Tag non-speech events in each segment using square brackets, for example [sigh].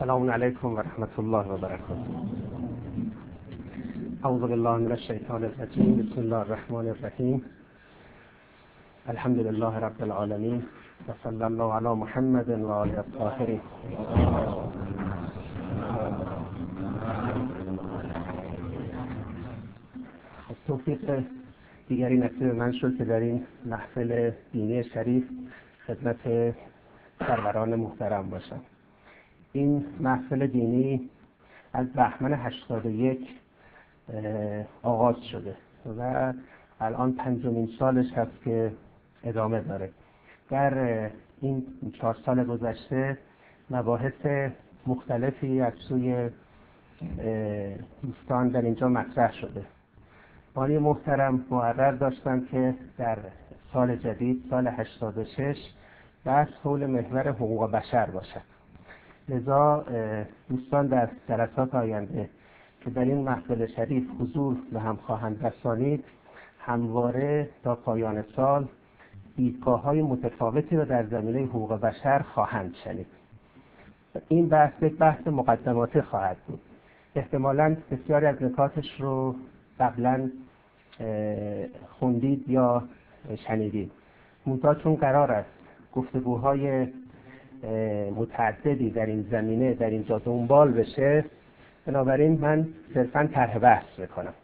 السلام علیکم و رحمت الله و برکاته اعوذ بالله من الشیطان الرجیم بسم الله الرحمن الرحیم الحمد لله رب العالمین و صلی الله علی محمد و آله الطاهرین توفیق دیگری نصیب من شد که در این محفل دینی شریف خدمت سروران محترم باشم. این محفل دینی از بهمن 81 آغاز شده و الان پنجمین سالش هست که ادامه داره. در این چهار سال گذشته مباحث مختلفی از سوی دوستان در اینجا مطرح شده. بانی محترم مقرر داشتم که در سال جدید سال 86 بحث حول محور حقوق بشر باشد. لذا دوستان در جلسات آینده که در این محفل شریف حضور به هم خواهند رسانید. همواره تا پایان سال دیدگاه های متفاوتی را در زمینه حقوق بشر خواهند شنید. این بحث یک بحث مقدماتی خواهد بود. احتمالا بسیاری از نکاتش رو قبلا خوندید یا شنیدید. منتها چون قرار است گفتگوهای متعددی در این زمینه در اینجا دنبال بشه. بنابراین من صرفا طرح بحث بکنم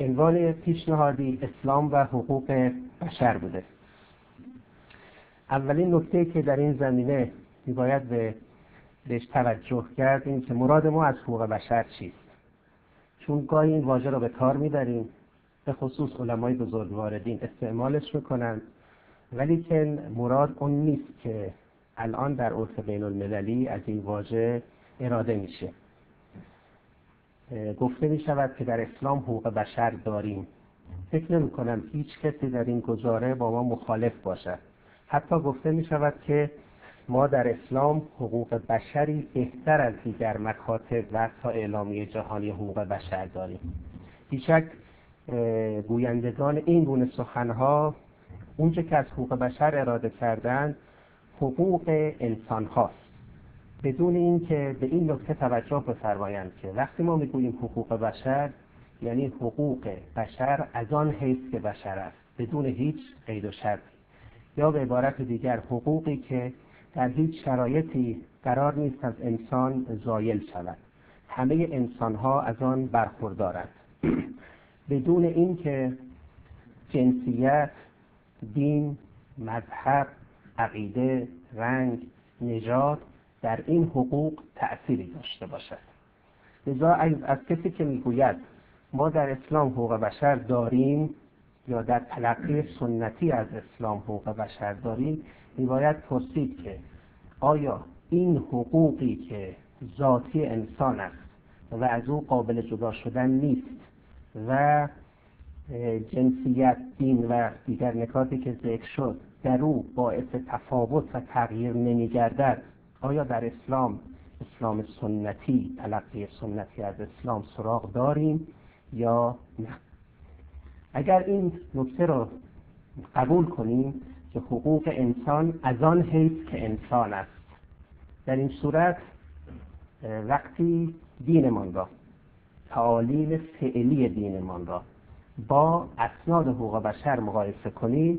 عنوان پیشنهادی اسلام و حقوق بشر بوده. اولین نکته که در این زمینه میباید به بهش توجه کرد این که مراد ما از حقوق بشر چیست؟ چون گاهی این واژه رو به کار می‌بریم به خصوص علمای بزرگواردین استعمالش می‌کنن ولی که مراد اون نیست که الان در عرف بین المللی از این واژه اراده میشه. گفته می شود که در اسلام حقوق بشر داریم. فکر نمی کنم هیچ کسی در این گزاره با ما مخالف باشد. حتی گفته می شود که ما در اسلام حقوق بشری بهتر از دیگر مکاتب و تا اعلامیه جهانی حقوق بشر داریم. بیشک گویندگان این گونه سخنها اونچه که از حقوق بشر اراده کردند حقوق انسان هاست بدون اینکه به این نکته توجه بفرمایند که وقتی ما می‌گوییم حقوق بشر یعنی حقوق بشر از آن حیث که بشر است بدون هیچ قید و شرط یا به عبارت دیگر حقوقی که در هیچ شرایطی قرار نیست از انسان زایل شود. همه انسان ها از آن برخوردارند. [clears throat] بدون اینکه جنسیت دین مذهب عقیده رنگ نژاد در این حقوق تأثیری داشته باشد. لذا از کسی که می‌گوید ما در اسلام حقوق بشر داریم یا در تلقی سنتی از اسلام حقوق بشر داریم میباید پرسید که آیا این حقوقی که ذاتی انسان است و از او قابل جدا شدن نیست و جنسیت دین و دیگر نکاتی که ذکر شد در او باعث تفاوت و تغییر نمیگردد. آیا در اسلام اسلام سنتی تلقی سنتی از اسلام سراغ داریم یا نه؟ اگر این نکته را قبول کنیم که حقوق انسان از آن حیث که انسان است. در این صورت وقتی دینمان را تعالیم فعلی دینمان را با اسناد حقوق بشر مقایسه کنیم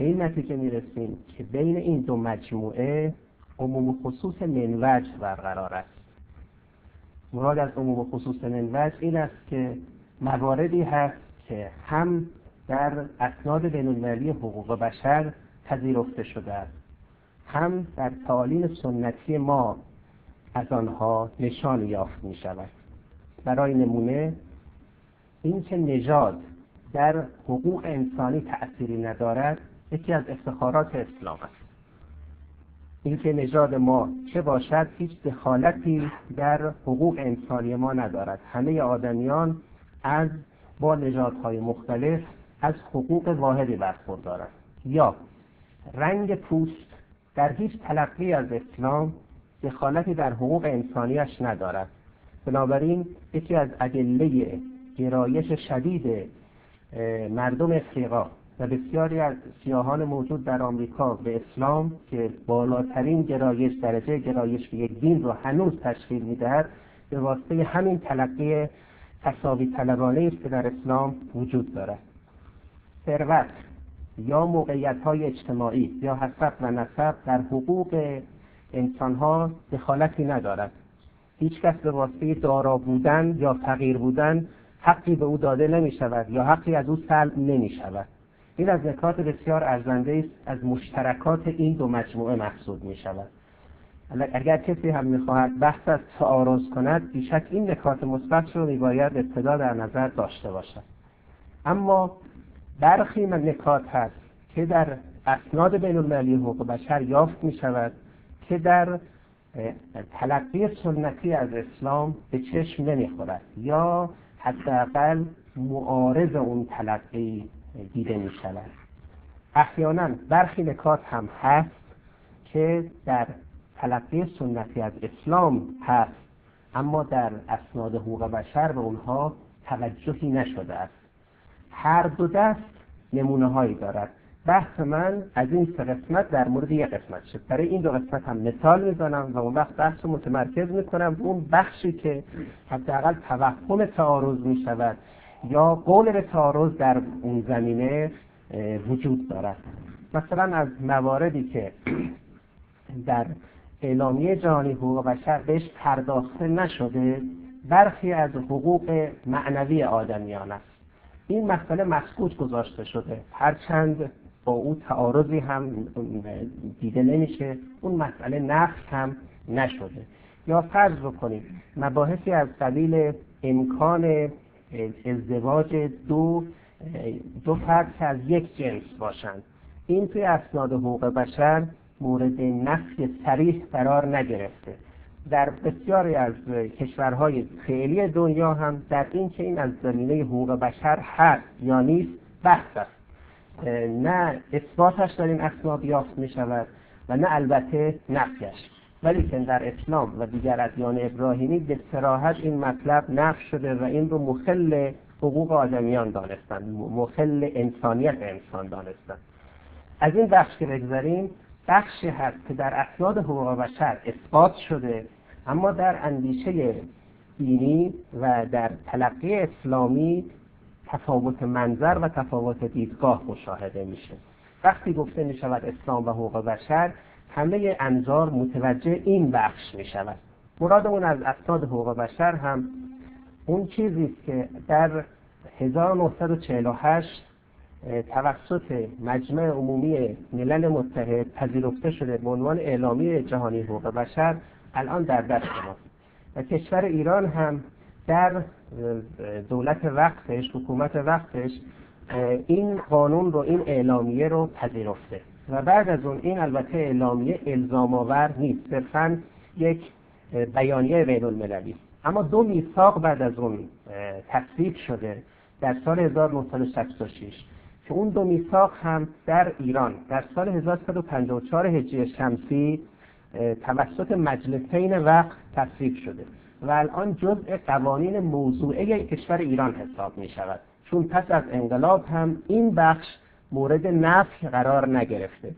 به این نتیجه می‌رسیم که بین این دو مجموعه عموم خصوص منوج برقرار است. مراد از عموم خصوص منوج این است که مواردی هست که هم در اسناد بین المللی حقوق بشر پذیرفته شده است. هم در تعالیم سنتی ما از آنها نشان یافت می شود برای نمونه اینکه نژاد در حقوق انسانی تأثیری ندارد یکی از افتخارات اسلام است. اینکه نژاد ما چه باشد هیچ دخالتی در حقوق انسانی ما ندارد. همه آدمیان از با نژادهای مختلف از حقوق واحدی برخوردارند. یا رنگ پوست در هیچ تلقی از اسلام دخالتی در حقوق انسانیش ندارد. بنابراین یکی از ادله گرایش شدید مردم افریقا و بسیاری از سیاهان موجود در آمریکا به اسلام که بالاترین گرایش درجه گرایش به یک دین رو هنوز تشکیل می‌دهد به واسطه همین تلقی تصاوی طلبانه است که در اسلام وجود دارد. ثروت یا موقعیت های اجتماعی یا حسب و نسب در حقوق انسان ها دخالتی ندارد. هیچ کس به واسطه دارا بودن یا فقیر بودن حقی به او داده نمی شود یا حقی از او سلب نمی شود این از نکات بسیار ارزنده است از مشترکات این دو مجموعه محسوب می شود اگر کسی هم می‌خواهد بحث از تعارض کند بیشک این نکات مثبت رو میباید ابتدا در نظر داشته باشد. اما برخی من نکات هست که در اسناد بین المللی حقوق بشر یافت می شود که در تلقی سنتی از اسلام به چشم نمی‌خورد یا حداقل معارض اون تلقی دیده می شود احیانا برخی نکات هم هست که در تلقی سنتی از اسلام هست اما در اسناد حقوق بشر به اونها توجهی نشده است. هر دو دست نمونه هایی دارد. بحث من از این سه قسمت در مورد یک قسمت شد. برای این دو قسمت هم مثال می‌زنم و اون وقت بحث رو متمرکز می‌کنم. اون بخشی که حداقل توهم تعارض می شود یا قول به تعارض در اون زمینه وجود دارد. مثلا از مواردی که در اعلامیه جهانی حقوق بشر بهش پرداخته نشده برخی از حقوق معنوی آدمیان است. این مسئله مسکوت گذاشته شده. هرچند با او تعارضی هم دیده نمیشه اون مسئله نقص هم نشده. یا فرض بکنیم مباحثی از قبیل امکان ازدواج دو دو فرد از یک جنس باشند. این توی اسناد حقوق بشر مورد نفی سریح قرار نگرفته. در بسیاری از کشورهای فعلی دنیا هم در این که این از زمینه حقوق بشر هست یا نیست بحث است. نه اثباتش در این اسناد یافت می شود و نه البته نفیش ولی که در اسلام و دیگر ادیان ابراهیمی به سراحت این مطلب نفی شده و این رو مخل حقوق آدمیان دانستند مخل انسانیت انسان دانستند از این بخش که بگذاریم بخشی هست که در اسناد حقوق بشر اثبات شده اما در اندیشه دینی و در تلقی اسلامی تفاوت منظر و تفاوت دیدگاه مشاهده میشه. وقتی گفته می شود اسلام و حقوق بشر همه انظار متوجه این بخش می شود مرادمون از اسناد حقوق بشر هم اون چیزی که در 1948 توسط مجمع عمومی ملل متحد پذیرفته شده به عنوان اعلامی جهانی حقوق بشر الان در دست ماست. و کشور ایران هم در دولت وقتش حکومت وقتش این قانون رو این اعلامیه رو پذیرفته. و بعد از اون این البته اعلامیه الزام آور نیست صرفا یک بیانیه بین المللی اما دو میثاق بعد از اون تصویب شده در سال 1966 که اون دو میثاق هم در ایران. در سال 1154 هجری شمسی توسط مجلسین وقت تصویب شده و الان جزء قوانین موضوعه کشور ایران حساب می شود چون پس از انقلاب هم این بخش مورد نفی قرار نگرفته.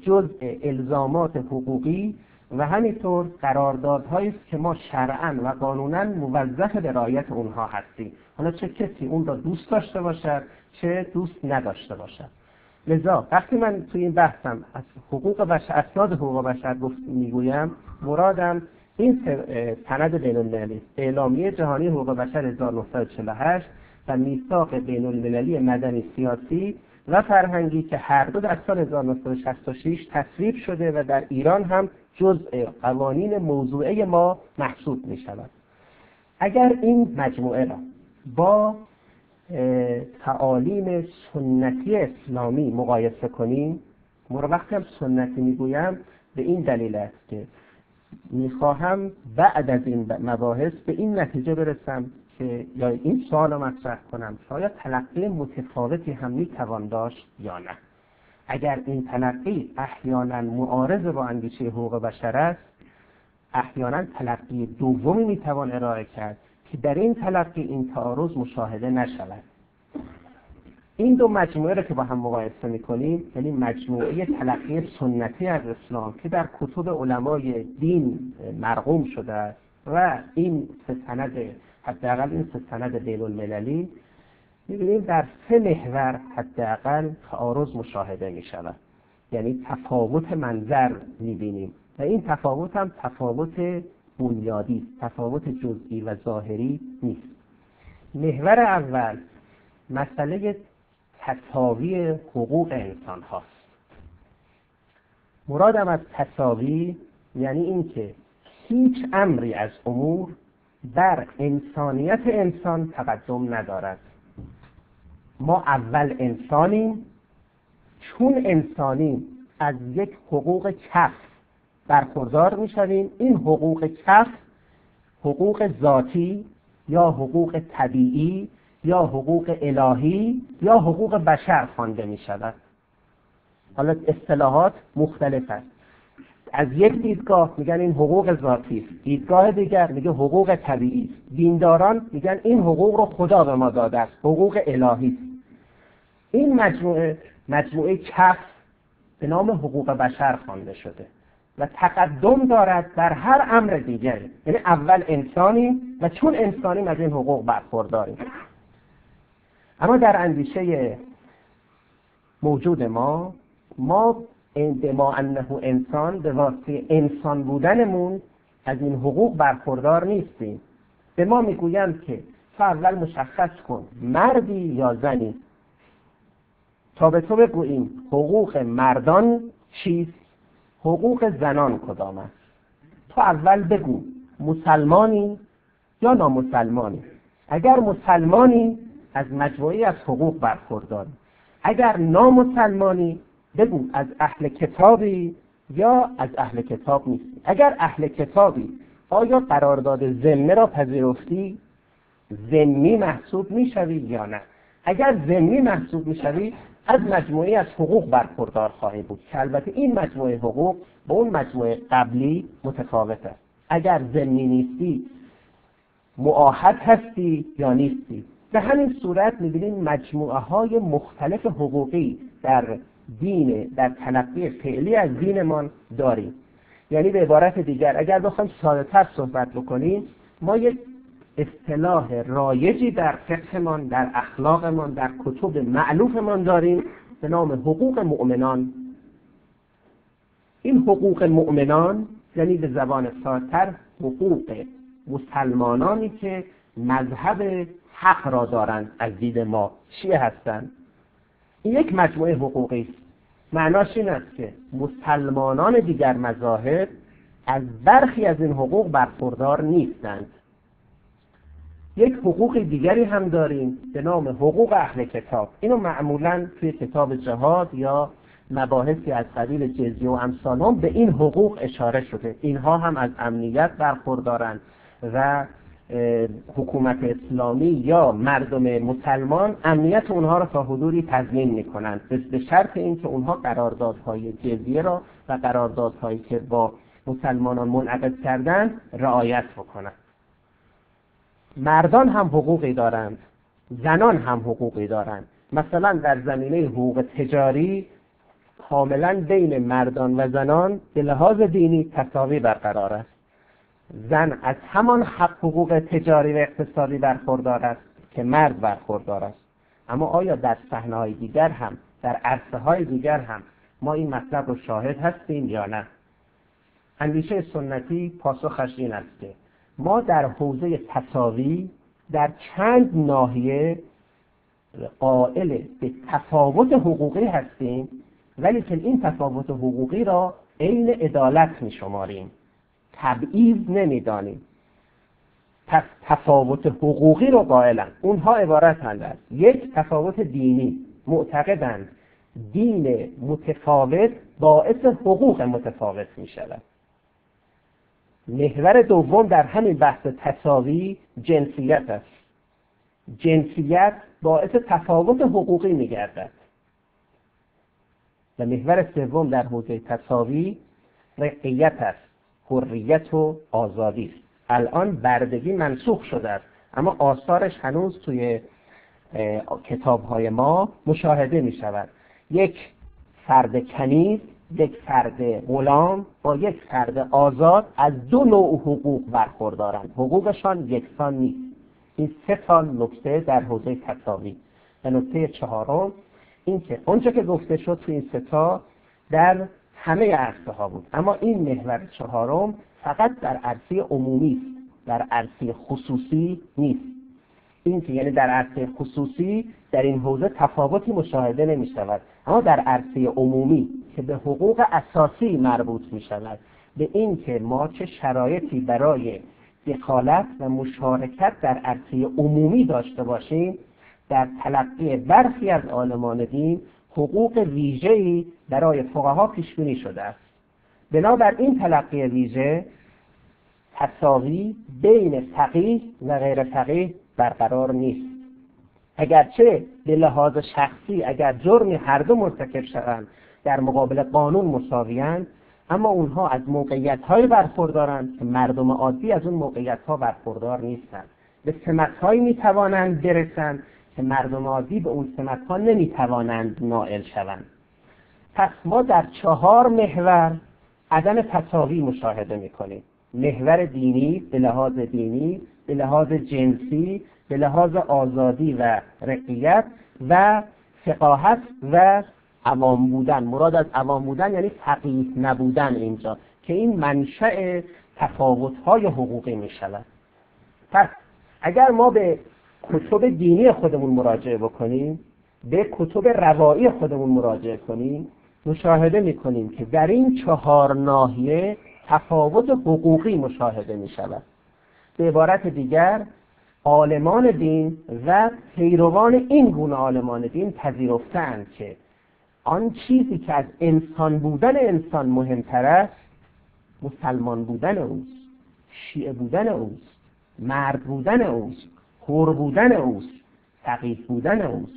جزء الزامات حقوقی و همینطور قراردادهایی است که ما شرعا و قانونا موظف به رعایت اونها هستیم. حالا چه کسی اون را دوست داشته باشد چه دوست نداشته باشد. لذا وقتی من توی این بحثم از حقوق بشر اسناد حقوق بشر گفت می‌گویم مرادم این سند بین المللی اعلامیه جهانی حقوق بشر 1948 و میثاق بین المللی مدنی سیاسی و فرهنگی که هر دو در سال 1966 تصویب شده و در ایران هم جزء قوانین موضوعه ما محسوب می شود اگر این مجموعه را با تعالیم سنتی اسلامی مقایسه کنیم وقتی هم سنتی می‌گویم به این دلیل است که می‌خواهم بعد از این مباحث به این نتیجه برسم که یا این سوال رو مطرح کنم شاید تلقی متفاوتی هم می‌توان داشت یا نه. اگر این تلقی احیانا معارض با اندیشه حقوق بشر است احیانا تلقی دومی می‌توان ارائه کرد که در این تلقی این تعارض مشاهده نشود. این دو مجموعه رو که با هم مقایسه می‌کنیم یعنی مجموعه تلقی سنتی از اسلام که در کتب علمای دین مرقوم شده و این سه سند حداقل این سه سند بین المللی می‌بینیم در سه محور حداقل تعارض مشاهده می‌شود. یعنی تفاوت منظر می‌بینیم و این تفاوت هم تفاوت بنیادی تفاوت جزئی و ظاهری نیست. محور اول مسئله تساوی حقوق انسان هاست مرادم از تساوی یعنی اینکه هیچ امری از امور بر انسانیت انسان تقدم ندارد. ما اول انسانیم چون انسانیم از یک حقوق کف برخوردار می‌شویم. این حقوق کف حقوق ذاتی یا حقوق طبیعی یا حقوق الهی یا حقوق بشر خوانده می شود حالا اصطلاحات مختلف است. از یک دیدگاه میگن این حقوق ذاتی است. دیدگاه دیگر میگه حقوق طبیعی است. دینداران میگن این حقوق رو خدا به ما داده است. حقوق الهی است. این مجموعه مجموعه کف به نام حقوق بشر خوانده شده و تقدم دارد در هر امر دیگری. یعنی اول انسانی و چون انسانیم از این حقوق برخورداریم. اما در اندیشه موجود ما ما ما انه انسان به واسطه انسان بودنمون از این حقوق برخوردار نیستیم. به ما می‌گویند که تو اول مشخص کن مردی یا زنی. تا به تو بگوییم حقوق مردان چیست؟ حقوق زنان کدام است؟ تو اول بگو مسلمانی یا نامسلمانی؟ اگر مسلمانی از مجموعی از حقوق برخورداری اگر نامسلمانی بگو از اهل کتابی یا از اهل کتاب نیستی اگر اهل کتابی آیا قرارداد ذمه را پذیرفتی؟ ذمی محسوب می‌شوی یا نه؟ اگر ذمی محسوب می‌شوی از مجموعه از حقوق برخوردار خواهی بود. که البته این مجموعه حقوق با اون مجموعه قبلی متفاوت اگر ذمی نیستی معاهد هستی یا نیستی؟ به همین صورت می‌بینیم مجموعه های مختلف حقوقی در دین در تلقی فعلی از دینمان داریم. یعنی به عبارت دیگر اگر بخوایم ساده تر صحبت بکنیم ما یک اصطلاح رایجی در فقهمان در اخلاقمان در کتب معلوفمان داریم به نام حقوق مؤمنان. این حقوق مؤمنان یعنی به زبان سادتر حقوق مسلمانانی که مذهب حق را دارند از دید ما شیعه هستند. این یک مجموعه حقوقی. است معناش این است که مسلمانان دیگر مذاهب از برخی از این حقوق برخوردار نیستند. یک حقوق دیگری هم داریم به نام حقوق اهل کتاب. اینو معمولا توی کتاب جهاد یا مباحثی از قبیل جزیه و امثال به این حقوق اشاره شده. اینها هم از امنیت برخوردارند و حکومت اسلامی یا مردم مسلمان امنیت اونها را تا حدودی تضمین می‌کنند به شرط اینکه اونها قراردادهای جزیه را و قراردادهایی که با مسلمانان منعقد کردند رعایت بکنند مردان هم حقوقی دارند زنان هم حقوقی دارند. مثلا در زمینه حقوق تجاری کاملا بین مردان و زنان به لحاظ دینی تساوی برقرار است. زن از همان حق حقوق تجاری و اقتصادی برخوردار است که مرد برخوردار است. اما آیا در صحنه های دیگر هم در عرصه های دیگر هم ما این مطلب رو شاهد هستیم یا نه؟ اندیشه سنتی پاسخش این است که ما در حوزه تساوی در چند ناحیه قائل به تفاوت حقوقی هستیم ولی که این تفاوت حقوقی را عین عدالت می شماریم تبعیض نمی‌دانیم. پس تفاوت حقوقی رو قائلن. اونها عبارتند از یک تفاوت دینی. معتقدند دین متفاوت باعث حقوق متفاوت می شود محور دوم در همین بحث تساوی جنسیت است. جنسیت باعث تفاوت حقوقی می گردد و محور سوم در حوزه تساوی رقیت است. حریت و آزادی است. الان بردگی منسوخ شده است. اما آثارش هنوز توی کتاب های ما مشاهده می شود یک فرد کنیز یک فرد غلام با یک فرد آزاد از دو نوع حقوق برخوردارند. حقوقشان یکسان نیست. این سه تا نکته در حوزه تصاوی و نکته چهارم این که اونجا که گفته شد تو این ستا در همه عرصه ها بود. اما این محور چهارم فقط در عرصه عمومی است. در عرصه خصوصی نیست. این که یعنی در عرصه خصوصی در این حوزه تفاوتی مشاهده نمی شود اما در عرصه عمومی که به حقوق اساسی مربوط می شود به این که ما چه شرایطی برای دخالت و مشارکت در عرصه عمومی داشته باشیم در تلقی برخی از عالمان دین حقوق ویژه‌ای برای فقها پیش بینی شده است. بنابر این تلقی ویژه تساوی بین فقیه و غیر فقیه برقرار نیست. اگرچه به لحاظ شخصی اگر جرمی هر دو مرتکب شوند در مقابل قانون مساویند اما اونها از موقعیت های برخوردارند که مردم عادی از اون موقعیت ها برخوردار نیستند. به سمت هایی می برسند که مردم عادی به اون سمت ها نمی توانند نائل شوند. پس ما در چهار محور عدم تساوی مشاهده می کنیم محور دینی به لحاظ دینی به لحاظ جنسی به لحاظ آزادی و رقیت و فقاهت و عوام بودن. مراد از عوام بودن یعنی فقیه نبودن اینجا که این منشأ تفاوت‌های حقوقی می شود پس اگر ما به کتب دینی خودمون مراجعه بکنیم به کتب روایی خودمون مراجعه کنیم مشاهده می‌کنیم که در این چهار ناحیه تفاوت حقوقی مشاهده می شود به عبارت دیگر عالمان دین و پیروان این گونه عالمان دین پذیرفتند که آن چیزی که از انسان بودن انسان مهمتر است مسلمان بودن اوست شیعه بودن اوست مرد بودن اوست. خور بودن اوست فقیه بودن اوست.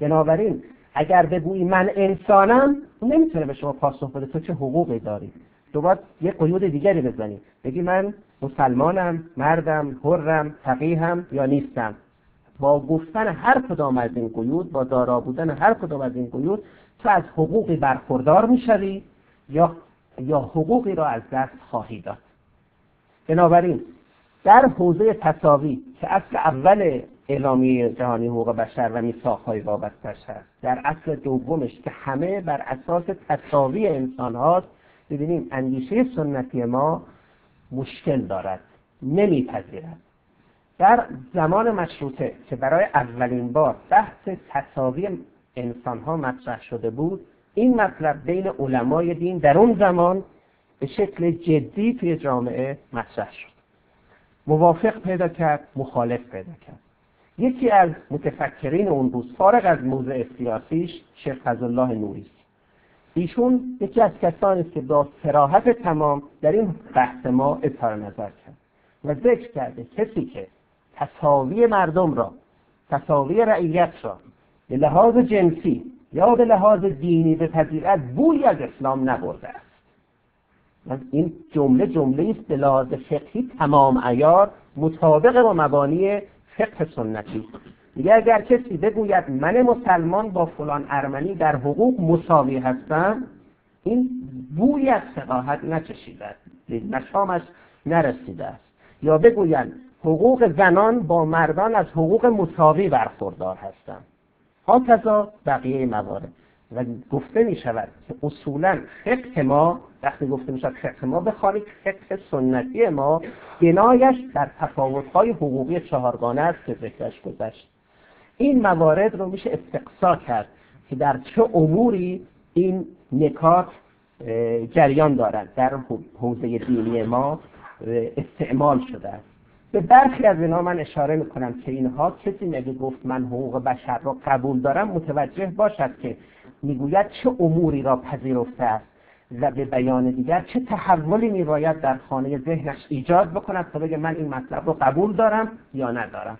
بنابراین اگر بگویی من انسانم نمی‌تونه به شما پاسخ بده. تو چه حقوقی داری؟ تو باید یه قیود دیگری بزنی. بگی من مسلمانم مردم حرم فقیهم یا نیستم. با گفتن هر کدام از این قیود با دارا بودن هر کدام از این قیود تو از حقوقی برخوردار می‌شوی یا یا حقوقی را از دست خواهی داد. بنابراین در حوزه تصاوی که اصل اول اعلامیه جهانی حقوق بشر و میثاقهای وابستش هست در اصل دومش که همه بر اساس تصاوی انسان هاست ببینیم اندیشه سنتی ما مشکل دارد نمیپذیرد. در زمان مشروطه که برای اولین بار بحث تصاوی انسان ها مطرح شده بود این مطلب بین علمای دین در اون زمان به شکل جدی توی جامعه مطرح شد. موافق پیدا کرد مخالف پیدا کرد. یکی از متفکرین اون روز فارغ از موضع سیاسیش شیخ الله نوری ایشون یکی از کسانی است که با سراحت تمام در این بحث ما اظهار نظر کرد و ذکر کرده کسی که تصاوی مردم را تصاوی رعیت را به لحاظ جنسی یا به لحاظ دینی به پذیرت بوی از اسلام نبرده است. این جمله جمله است به لحاظ فقهی تمام ایار مطابق با مبانی فقه سنتی. دیگه اگر کسی بگوید من مسلمان با فلان ارمنی در حقوق مساوی هستم این بوی از فقاهت نچشیده است. مشامش نرسیده است. یا بگویند حقوق زنان با مردان از حقوق مساوی برخوردار هستند هاکذا بقیه موارد. و گفته می شود که اصولا فقه ما وقتی گفته می شود فقه ما بخوانید فقه سنتی ما بنایش در تفاوت‌های حقوقی چهارگانه است که ذکرش گذشت. این موارد رو میشه استقصا کرد که در چه اموری این نکات جریان دارد. در حوزه دینی ما استعمال شده است. به برخی از اینها من اشاره می‌کنم که اینها کسی نگه گفت من حقوق بشر را قبول دارم متوجه باشد که می‌گوید چه اموری را پذیرفته است. و به بیان دیگر چه تحولی میباید در خانه ذهنش ایجاد بکند تا بگه من این مطلب رو قبول دارم یا ندارم؟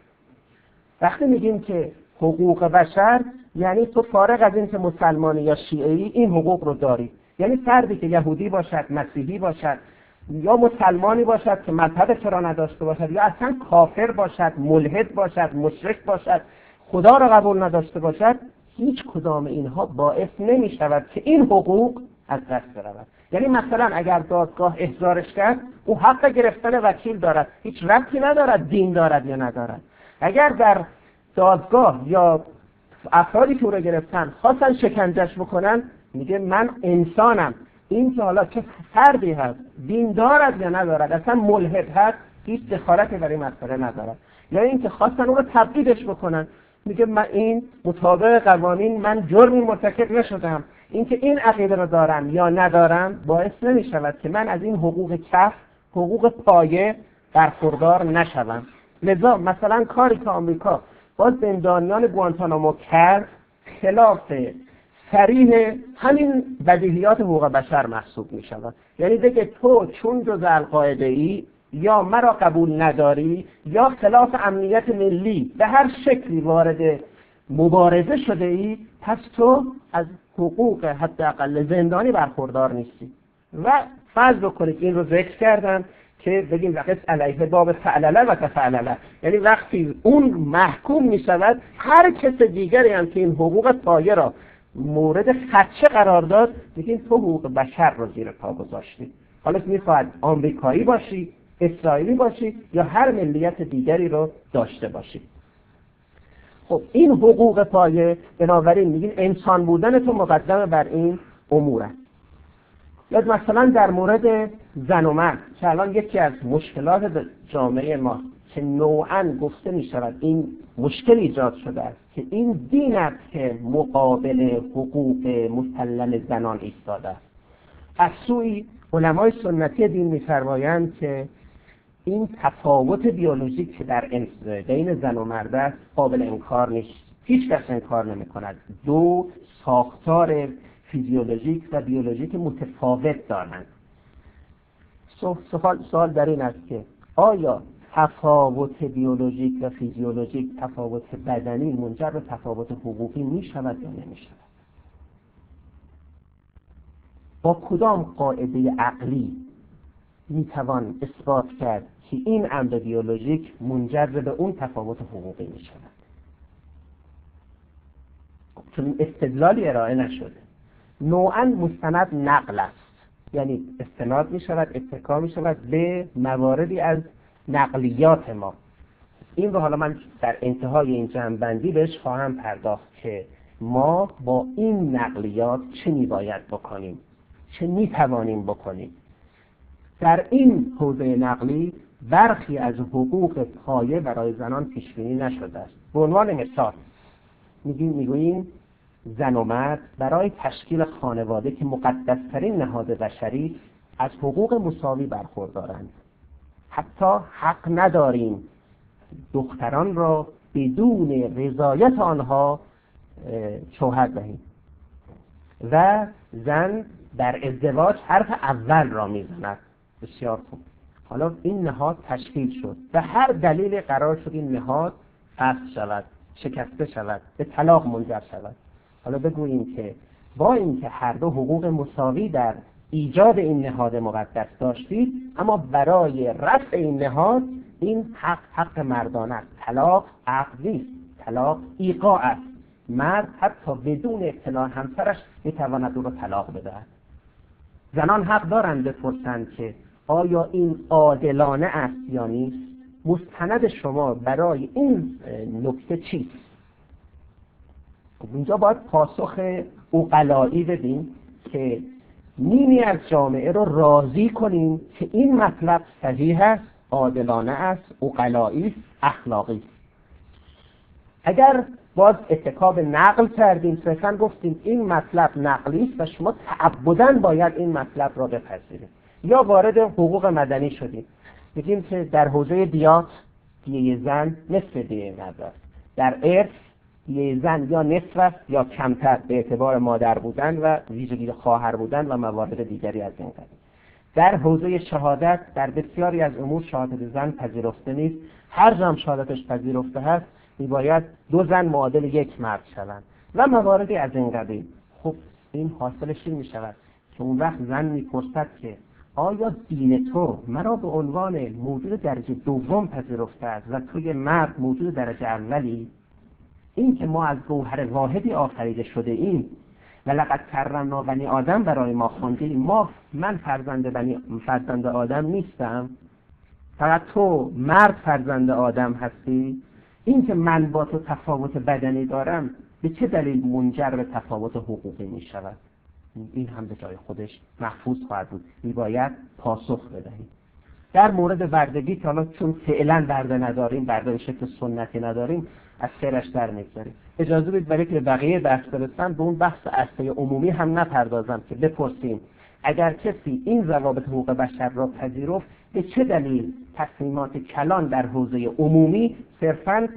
وقتی میگیم که حقوق بشر یعنی تو فارغ از اینکه مسلمانی یا شیعی این حقوق رو داری. یعنی فردی که یهودی باشد مسیحی باشد یا مسلمانی باشد که مذهب را نداشته باشد یا اصلا کافر باشد ملحد باشد مشرک باشد خدا را قبول نداشته باشد هیچ کدام اینها باعث نمی شود که این حقوق از دست برود. یعنی مثلا اگر دادگاه احضارش کرد او حق گرفتن وکیل دارد. هیچ ربطی ندارد دین دارد یا ندارد. اگر در دادگاه یا افرادی که او را گرفتن خواستن شکنجش بکنن میگه من انسانم. این که حالا چه فردی هست دین دارد یا ندارد اصلا ملحد هست هیچ دخالتی برای مسئله ندارد. یا اینکه خواستن او رو تبعیدش بکنن. میگه من این مطابق قوانین من جرمی مرتکب نشدم. اینکه این عقیده رو دارم یا ندارم باعث نمی شود که من از این حقوق کف حقوق پایه برخوردار نشوم. لذا مثلا کاری که آمریکا با زندانیان گوانتانامو کرد خلاف سریح همین بدیهیات حقوق بشر محسوب می شود یعنی دیگه تو چون جز القاعده ای یا مرا قبول نداری یا خلاف امنیت ملی به هر شکلی وارد مبارزه شده ای پس تو از حقوق حداقل زندانی برخوردار نیستی. و فرض بکنید این رو ذکر کردن که بگیم وقت علیه باب فعلله و تفعلله. یعنی وقتی اون محکوم می شود هر کس دیگری هم که این حقوق پایه را مورد خدشه قرار داد میگیم تو حقوق بشر رو زیر پا گذاشتی. حالا می‌خواهد آمریکایی باشی اسرائیلی باشی یا هر ملیت دیگری رو داشته باشی. خب این حقوق پایه بنابراین میگیم انسان بودن تو مقدم بر این امور است. یا مثلا در مورد زن و مرد که الان یکی از مشکلات جامعه ما که نوعا گفته می شود این مشکل ایجاد شده است که این دین است که مقابل حقوق مسلم زنان ایستاده است. از سوی علمای سنتی دین میفرمایند که این تفاوت بیولوژیک که در بین زن و مرد است قابل انکار نیست. هیچ کس انکار نمی کند دو ساختار فیزیولوژیک و بیولوژیک متفاوت دارند. سوال, سوال در این است که آیا تفاوت بیولوژیک و فیزیولوژیک تفاوت بدنی منجر به تفاوت حقوقی می شود یا نمی شود با کدام قاعده عقلی می توان اثبات کرد که این امر بیولوژیک منجر به اون تفاوت حقوقی می شود چون استدلالی ارائه نشده نوعا مستند نقل است. یعنی استناد می شود اتکا می شود به مواردی از نقلیات ما. این رو حالا من در انتهای این جنبندی بهش خواهم پرداخت که ما با این نقلیات چه می باید بکنیم؟ چه می توانیم بکنیم؟ در این حوزه نقلی برخی از حقوق پایه برای زنان پیش بینی نشده است. به عنوان مثال میگیم می‌گوییم زن و مرد برای تشکیل خانواده که مقدسترین نهاد بشری از حقوق مساوی برخوردارند. حتی حق نداریم دختران را بدون رضایت آنها شوهر دهیم. و زن در ازدواج حرف اول را می‌زند. بسیار خوب. حالا این نهاد تشکیل شد و هر دلیل قرار شد این نهاد فصل شود شکسته شود به طلاق منجر شود. حالا بگوییم که با اینکه هر دو حقوق مساوی در ایجاد این نهاد مقدس داشتید اما برای رفع این نهاد این حق حق مردانه است. طلاق عقدی طلاق ایقاع است. مرد حتی بدون اطلاع همسرش می‌تواند او را طلاق بدهد. زنان حق دارند بپرسند که آیا این عادلانه است یا نیست؟ مستند شما برای این نکته چیست؟ خب اینجا باید پاسخ اوقلایی بدیم که نیمی از جامعه رو راضی کنیم که این مطلب صحیح است عادلانه است اوقلایی است اخلاقی اگر باز اتکاب نقل کردیم صرفا گفتیم این مطلب نقلی است و شما تعبدا باید این مطلب را بپذیرید. یا وارد حقوق مدنی شدیم. میگیم که در حوزه دیات دیه زن نصف دیه مرد در ارث دیه زن یا نصف است یا کمتر به اعتبار مادر بودن و ویژگی خواهر بودن و موارد دیگری از این قبیل. در حوزه شهادت در بسیاری از امور شهادت زن پذیرفته نیست. هر جام شهادتش پذیرفته هست میباید دو زن معادل یک مرد شوند. و مواردی از این قبیل. خب این حاصلش این می‌شود که اون وقت زن می‌پرسد که آیا دین تو مرا به عنوان موجود درجه دوم پذیرفته است و توی مرد موجود درجه اولی؟ این که ما از گوهر واحدی آفریده شده ایم و لقد کرمنا بنی آدم برای ما خوندیم ما من فرزند بنی فرزند آدم نیستم. فقط تو مرد فرزند آدم هستی. این که من با تو تفاوت بدنی دارم به چه دلیل منجر به تفاوت حقوقی می شود این هم به جای خودش محفوظ خواهد بود. میباید پاسخ بدهیم. در مورد بردگی که حالا چون فعلا برده نداریم برده به شکل سنتی نداریم از خیرش در نگذاریم اجازه بدید برای که بقیه بحث برسن به اون بحث اصلی عمومی هم نپردازم که بپرسیم اگر کسی این ضوابط حقوق بشر را پذیرفت به چه دلیل تصمیمات کلان در حوزه عمومی صرفا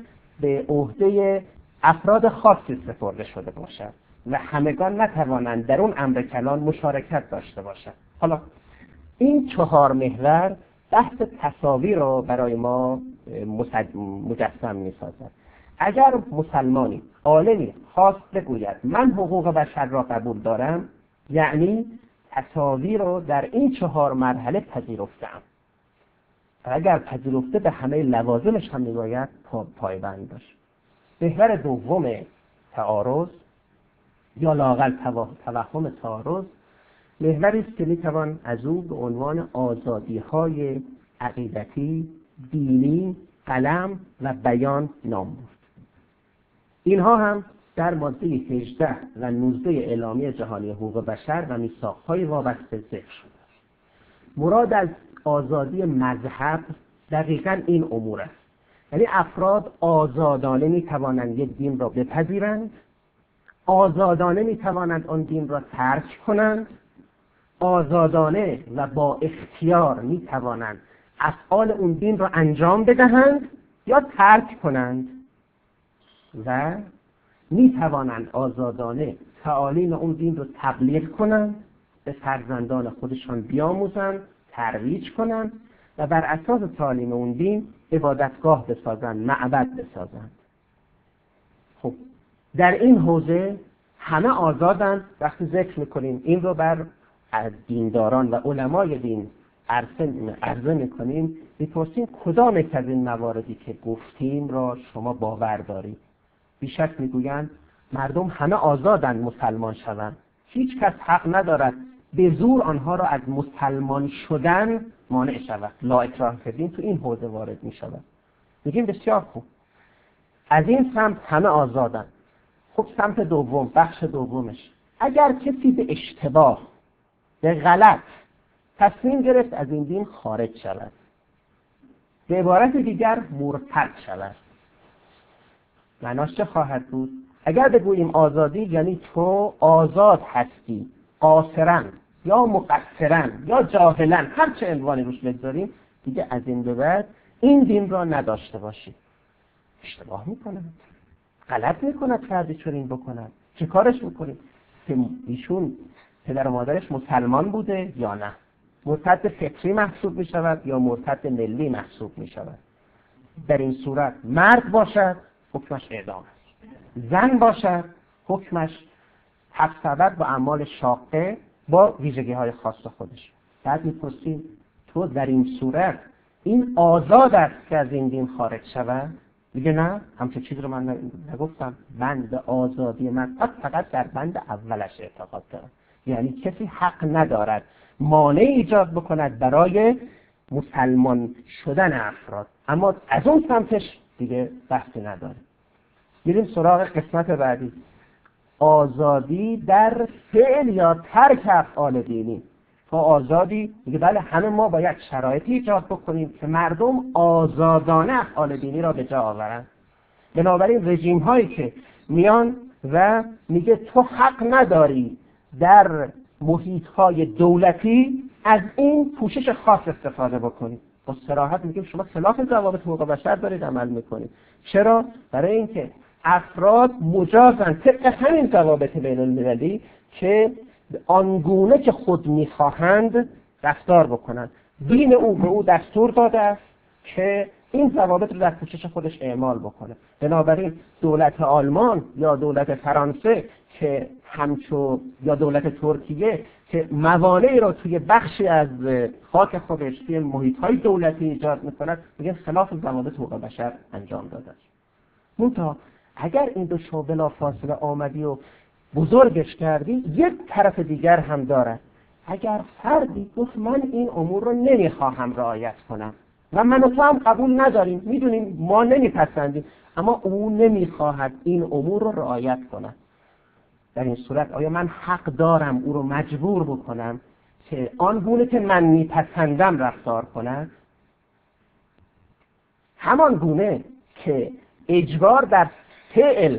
به عهده افراد خاصی سپرده شده باشد؟ و همگان نتوانند در اون امر کلان مشارکت داشته باشند. حالا این چهار محور بحث تصاویر را برای ما مجسم می سازد اگر مسلمانی عالمی خواست بگوید من حقوق بشر را قبول دارم یعنی تصاویر رو در این چهار مرحله پذیرفتم اگر پذیرفته به همه لوازمش هم میباید پایبند باشه محور دوم تعارض یا لاقل توهم تعارض محوری است که می‌توان از او به عنوان آزادی های عقیدتی دینی قلم و بیان نام برد. اینها هم در ماده 18 و 19 اعلامیه جهانی حقوق بشر و میثاقهای وابسته ذکر شده مراد از آزادی مذهب دقیقا این امور است. یعنی افراد آزادانه می توانند یک دین را بپذیرند آزادانه می توانند آن دین را ترک کنند. آزادانه و با اختیار می توانند افعال اون دین را انجام بدهند یا ترک کنند. و می توانند آزادانه تعالیم اون دین رو تبلیغ کنند به فرزندان خودشان بیاموزند ترویج کنند و بر اساس تعالیم اون دین عبادتگاه بسازند معبد بسازند. خب در این حوزه همه آزادند. وقتی ذکر می‌کنیم این رو بر دینداران و علمای دین عرضه می‌کنیم می‌پرسیم کدام یک از این مواردی که گفتیم را شما باور دارید؟ بیشک می‌گویند مردم همه آزادند مسلمان شوند. هیچ کس حق ندارد به زور آنها را از مسلمان شدن مانع شود. لا اکراه کردین تو این حوزه وارد می شود میگیم بسیار خوب. از این سمت همه آزادن خب سمت دوم بخش دومش. اگر کسی به اشتباه به غلط تصمیم گرفت از این دین خارج شود. به عبارت دیگر مرتد شود. معناش چه خواهد بود؟ اگر بگوییم آزادی یعنی تو آزاد هستی قاصرا یا مقصرا یا جاهلا هر چه عنوانی روش بگذاریم دیگه از این به بعد این دین را نداشته باشید اشتباه می‌کند غلط می‌کند فردی چنین بکند چه کارش می‌کنید؟ که ایشون پدر و مادرش مسلمان بوده یا نه؟ مرتد فکری محسوب می شود یا مرتد ملی محسوب می شود در این صورت مرد باشد حکمش اعدام است. زن باشد حکمش حبس و اعمال شاقه با ویژگی های خاص خودش. بعد می‌پرسیم تو در این صورت این آزاد است که از این دین خارج شود؟ میگه نه همچه چیز رو من نگفتم. بند آزادی من فقط در بند اولش اعتقاد دارم. یعنی کسی حق ندارد مانع ایجاد بکند برای مسلمان شدن افراد. اما از اون سمتش دیگه بحثی نداره. میریم سراغ قسمت بعدی. آزادی در فعل یا ترک افعال دینی. تا آزادی. میگه بله همه ما باید شرایطی ایجاد بکنیم که مردم آزادانه افعال دینی را به جا آورند بنابراین رژیم هایی که میان و میگه تو حق نداری در محیط های دولتی از این پوشش خاص استفاده بکنید با سراحت میگیم شما خلاف ضوابط حقوق بشر دارید عمل می‌کنید. چرا؟ برای اینکه افراد مجازن طبق همین ضوابط بین المللی که آنگونه که خود می‌خواهند رفتار بکنند. دین او به او دستور داده است که این ضوابط رو در پوشش خودش اعمال بکنه. بنابراین دولت آلمان یا دولت فرانسه که همچو یا دولت ترکیه که موانعی را توی بخشی از خاک خودش توی محیط های دولتی ایجاد می‌کند میگه خلاف ضوابط حقوق بشر انجام داده است. اگر این دو بلا فاصله آمدی و بزرگش کردی یک طرف دیگر هم دارد. اگر فردی گفت من این امور رو نمی‌خواهم رعایت کنم و من و تو هم قبول نداریم می‌دونیم ما نمیپسندیم اما او نمی‌خواهد این امور رو رعایت کند. در این صورت آیا من حق دارم او رو مجبور بکنم که آن گونه که من میپسندم رفتار کند؟ همان گونه که اجبار در فعل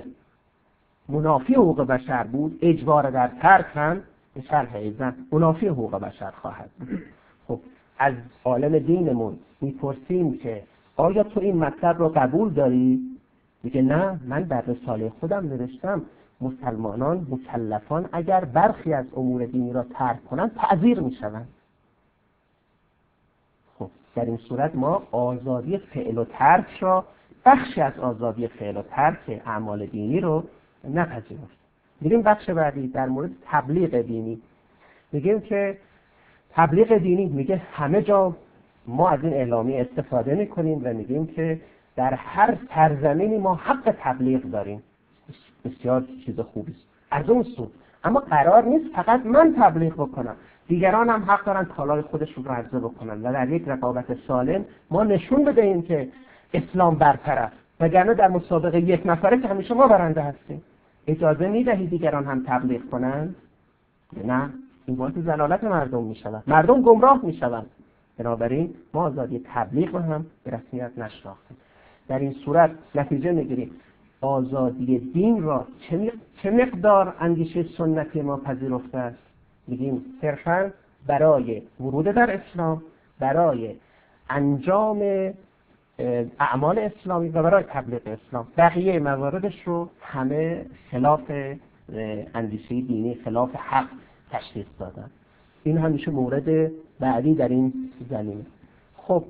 منافی حقوق بشر بود اجبار در ترک هم به شرح ایزن منافی حقوق بشر خواهد بود خب از عالم دینمون می‌پرسیم که آیا تو این مطلب رو قبول داری؟ میگه نه من در رساله خودم نوشتم مسلمانان مکلفان اگر برخی از امور دینی را ترک کنند تعذیر می‌شوند خب در این صورت ما آزادی فعل و ترک را بخشی از آزادی فعل و ترک اعمال دینی رو نپذیرفت. میریم بخش بعدی در مورد تبلیغ دینی. میگیم که تبلیغ دینی میگه همه جا ما از این اعلامی استفاده می‌کنیم و میگیم که در هر سرزمینی ما حق تبلیغ داریم. بسیار چیز خوبی. است از اون سو. اما قرار نیست فقط من تبلیغ بکنم. دیگران هم حق دارن کالای خودشون رو عرضه بکنن. و در یک رقابت سالم ما نشون بدهیم که اسلام برتر وگرنه در مسابقه یک نفره که همیشه ما برنده هستیم. اجازه می‌دهی دیگران هم تبلیغ کنند؟ نه؟ این باعث زلالت مردم می‌شود. مردم گمراه می‌شوند. بنابراین ما آزادی تبلیغ رو هم به رسمیت نشناختیم. در این صورت نتیجه می‌گیریم. آزادی دین را چه مقدار اندیشه سنتی ما پذیرفته است؟ میگیم صرفا برای ورود در اسلام برای انجام اعمال اسلامی و برای تبلیغ اسلام. بقیه مواردش رو همه خلاف اندیشه دینی خلاف حق تشخیص دادن. این همیشه مورد بعدی در این زمینه. خب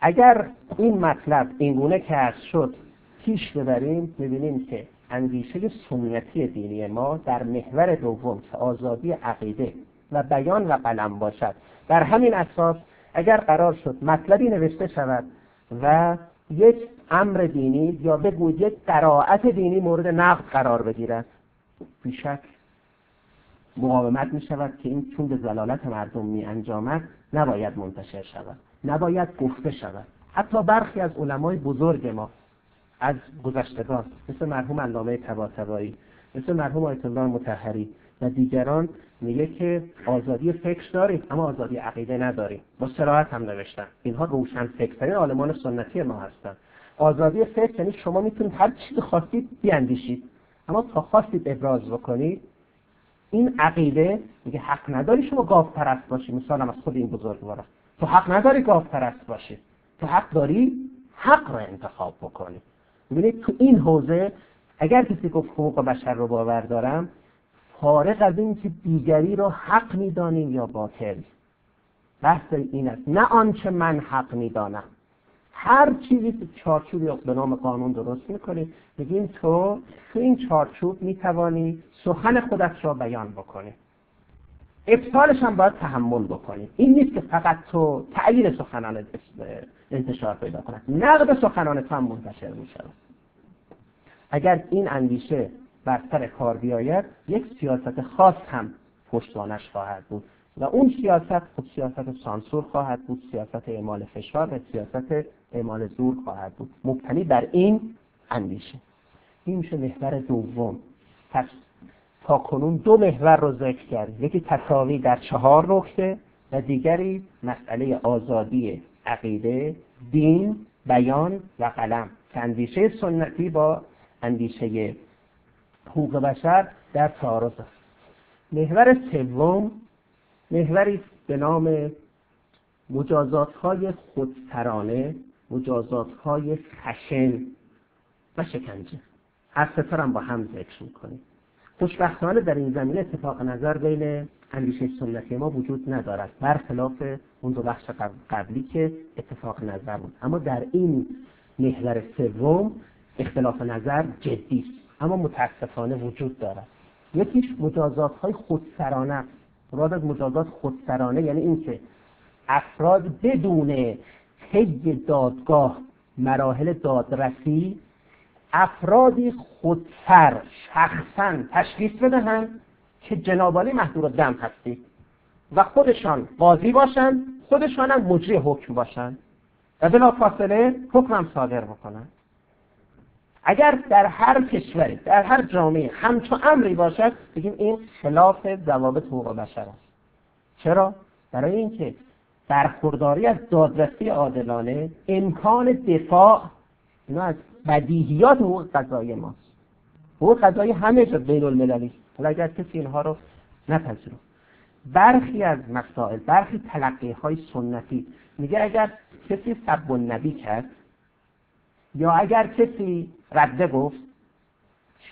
اگر این مطلب اینگونه که عرض شد پیش ببریم می‌بینیم که اندیشه سنتی دینی ما در محور دوم که آزادی عقیده و بیان و قلم باشد. در همین اساس اگر قرار شد مطلبی نوشته شود و یک امر دینی یا بگوید یک قرائت دینی مورد نقد قرار بگیرد. بیشک مقاومت می شود که این چون به زلالت مردم می انجامد نباید منتشر شود نباید گفته شود. حتی برخی از علمای بزرگ ما از گذشتگان مثل مرحوم علامه طباطبایی مثل مرحوم آیت الله متحری و دیگران میگه که آزادی فکر داریم اما آزادی عقیده نداریم. با سراحت هم نوشتن. اینها روشن فکرترین عالمان سنتی ما هستن. آزادی فکر یعنی شما می‌تونید هر چیز خواستید بیاندیشید. اما تا خواستید ابراز بکنید این عقیده میگه حق نداری شما گاف پرست باشی مثالم از خود این بزرگوار تو حق نداری گاف پرست باشی. تو حق داری حق رو انتخاب بکنی. ببینید تو این حوزه اگر کسی گفت حقوق بشر رو باور دارم فارغ از این که دیگری رو حق می‌دانیم یا باطل. بحث این است. نه آنچه من حق می‌دانم. هر چیزی که چارچوبی به نام قانون درست می‌کنی میگیم تو تو این چارچوب می‌توانی سخن خودت را بیان بکنی. ابطالش هم باید تحمل بکنی. این نیست که فقط تو تعیین سخنان انتشار پیدا کند نقد سخنان تو هم منتشر می‌شود. اگر این اندیشه بر سر کار بیاید یک سیاست خاص هم پشتوانش خواهد بود. و اون سیاست خود سیاست سانسور خواهد بود سیاست اعمال فشار و سیاست اعمال زور خواهد بود. مبتنی بر این اندیشه. این میشه محور دوم. پس تا کنون دو محور رو ذکر کرد یکی تصاوی در چهار نکته و دیگری مسئله آزادی عقیده دین بیان و قلم. اندیشه سنتی با اندیشه حقوق بشر در تعارض است. محور سوم محوری به نام مجازات های خودسرانه مجازات های خشن و شکنجه. هر ستارم با هم ذکر می‌کنیم. خوشبختانه در این زمینه اتفاق نظر بین اندیشه سنتی ما وجود ندارد. برخلاف اون دو بخش قبلی که اتفاق نظر بود. اما در این محور سوم اختلاف نظر جدی است. اما متاسفانه وجود دارد. یکیش مجازات های خودسرانه مراد از مجازات خودسرانه یعنی اینکه افراد بدون طی دادگاه مراحل دادرسی افرادی خودسر شخصا تشخیص بدهند که جنابالی محضور دم هستی و خودشان قاضی باشند خودشان هم مجری حکم باشند. و بلا فاصله حکمم صادر بکنند اگر در هر کشوری در هر جامعه همچون امری باشد بگیم این خلاف ضوابط حقوق بشر است. چرا؟ برای اینکه برخورداری از دادرسی عادلانه امکان دفاع اینا از بدیهیات حقوق قضایی ماست. حقوق قضایی همه جا بین المللی حالا اگر کسی اینها رو نپذیره برخی از مسائل برخی تلقیه های سنتی میگه اگر کسی سب نبی کرد یا اگر کسی رده گفت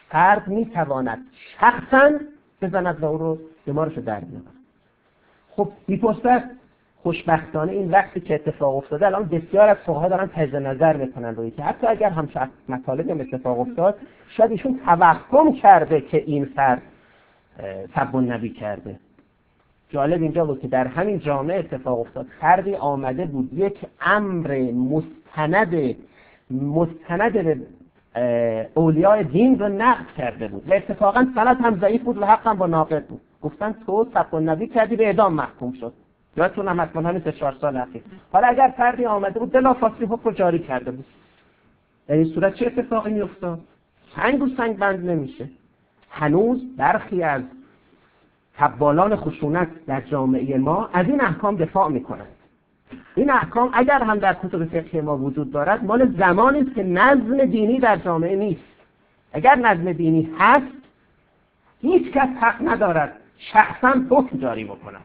فرد می‌تواند شخصا بزند و او رو دمارش در بیاورد خب می‌پرسد خوشبختانه این وقتی که اتفاق افتاده الان بسیار از فقها دارن تجزیه نظر می‌کنن روی که حتی اگر هم مطالب اتفاق افتاد شاید ایشون توهم کرده که این فرد سب نبی کرده. جالب اینجا بود که در همین جامعه اتفاق افتاد. فردی آمده بود یک امر مستند مستند به اولیاء دین رو نقد کرده بود. و اتفاقا سند هم ضعیف بود و حق هم با ناقد بود. گفتن تو سب نبی کردی به اعدام محکوم شد. یادتون هم حتما همین سه چهار سال اخیر. حالا اگر فردی آمده بود بلافاصله حکم رو جاری کرده بود. در این صورت چه اتفاقی میافتاد؟ سنگ و سنگ بند نمیشه. هنوز برخی از تبالان خشونت در جامعه ما از این احکام دفاع می‌کنند. این احکام اگر هم در کتب فقهی ما وجود دارد مال زمانی است که نظم دینی در جامعه نیست. اگر نظم دینی هست هیچ کس حق ندارد شخصا حکم جاری بکند.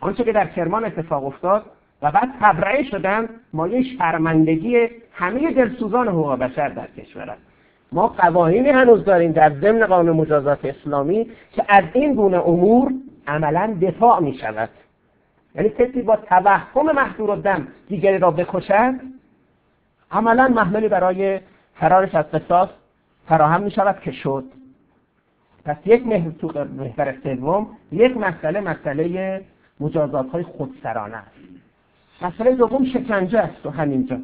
آنچه که در کرمان اتفاق افتاد و بعد تبرئه شدن مایه شرمندگی همه دلسوزان حقوق بشر در کشور است. ما قوانینی هنوز داریم در ضمن قانون مجازات اسلامی که از این گونه امور عملا دفاع می شود یعنی کسی با توهم محضور دم دیگری را بکشد عملا محملی برای فرارش از قصاص فراهم می شود که شد. پس یک محور سوم یک مسئله مسئله مجازات های خودسرانه است. مسئله دوم شکنجه است و همینجا.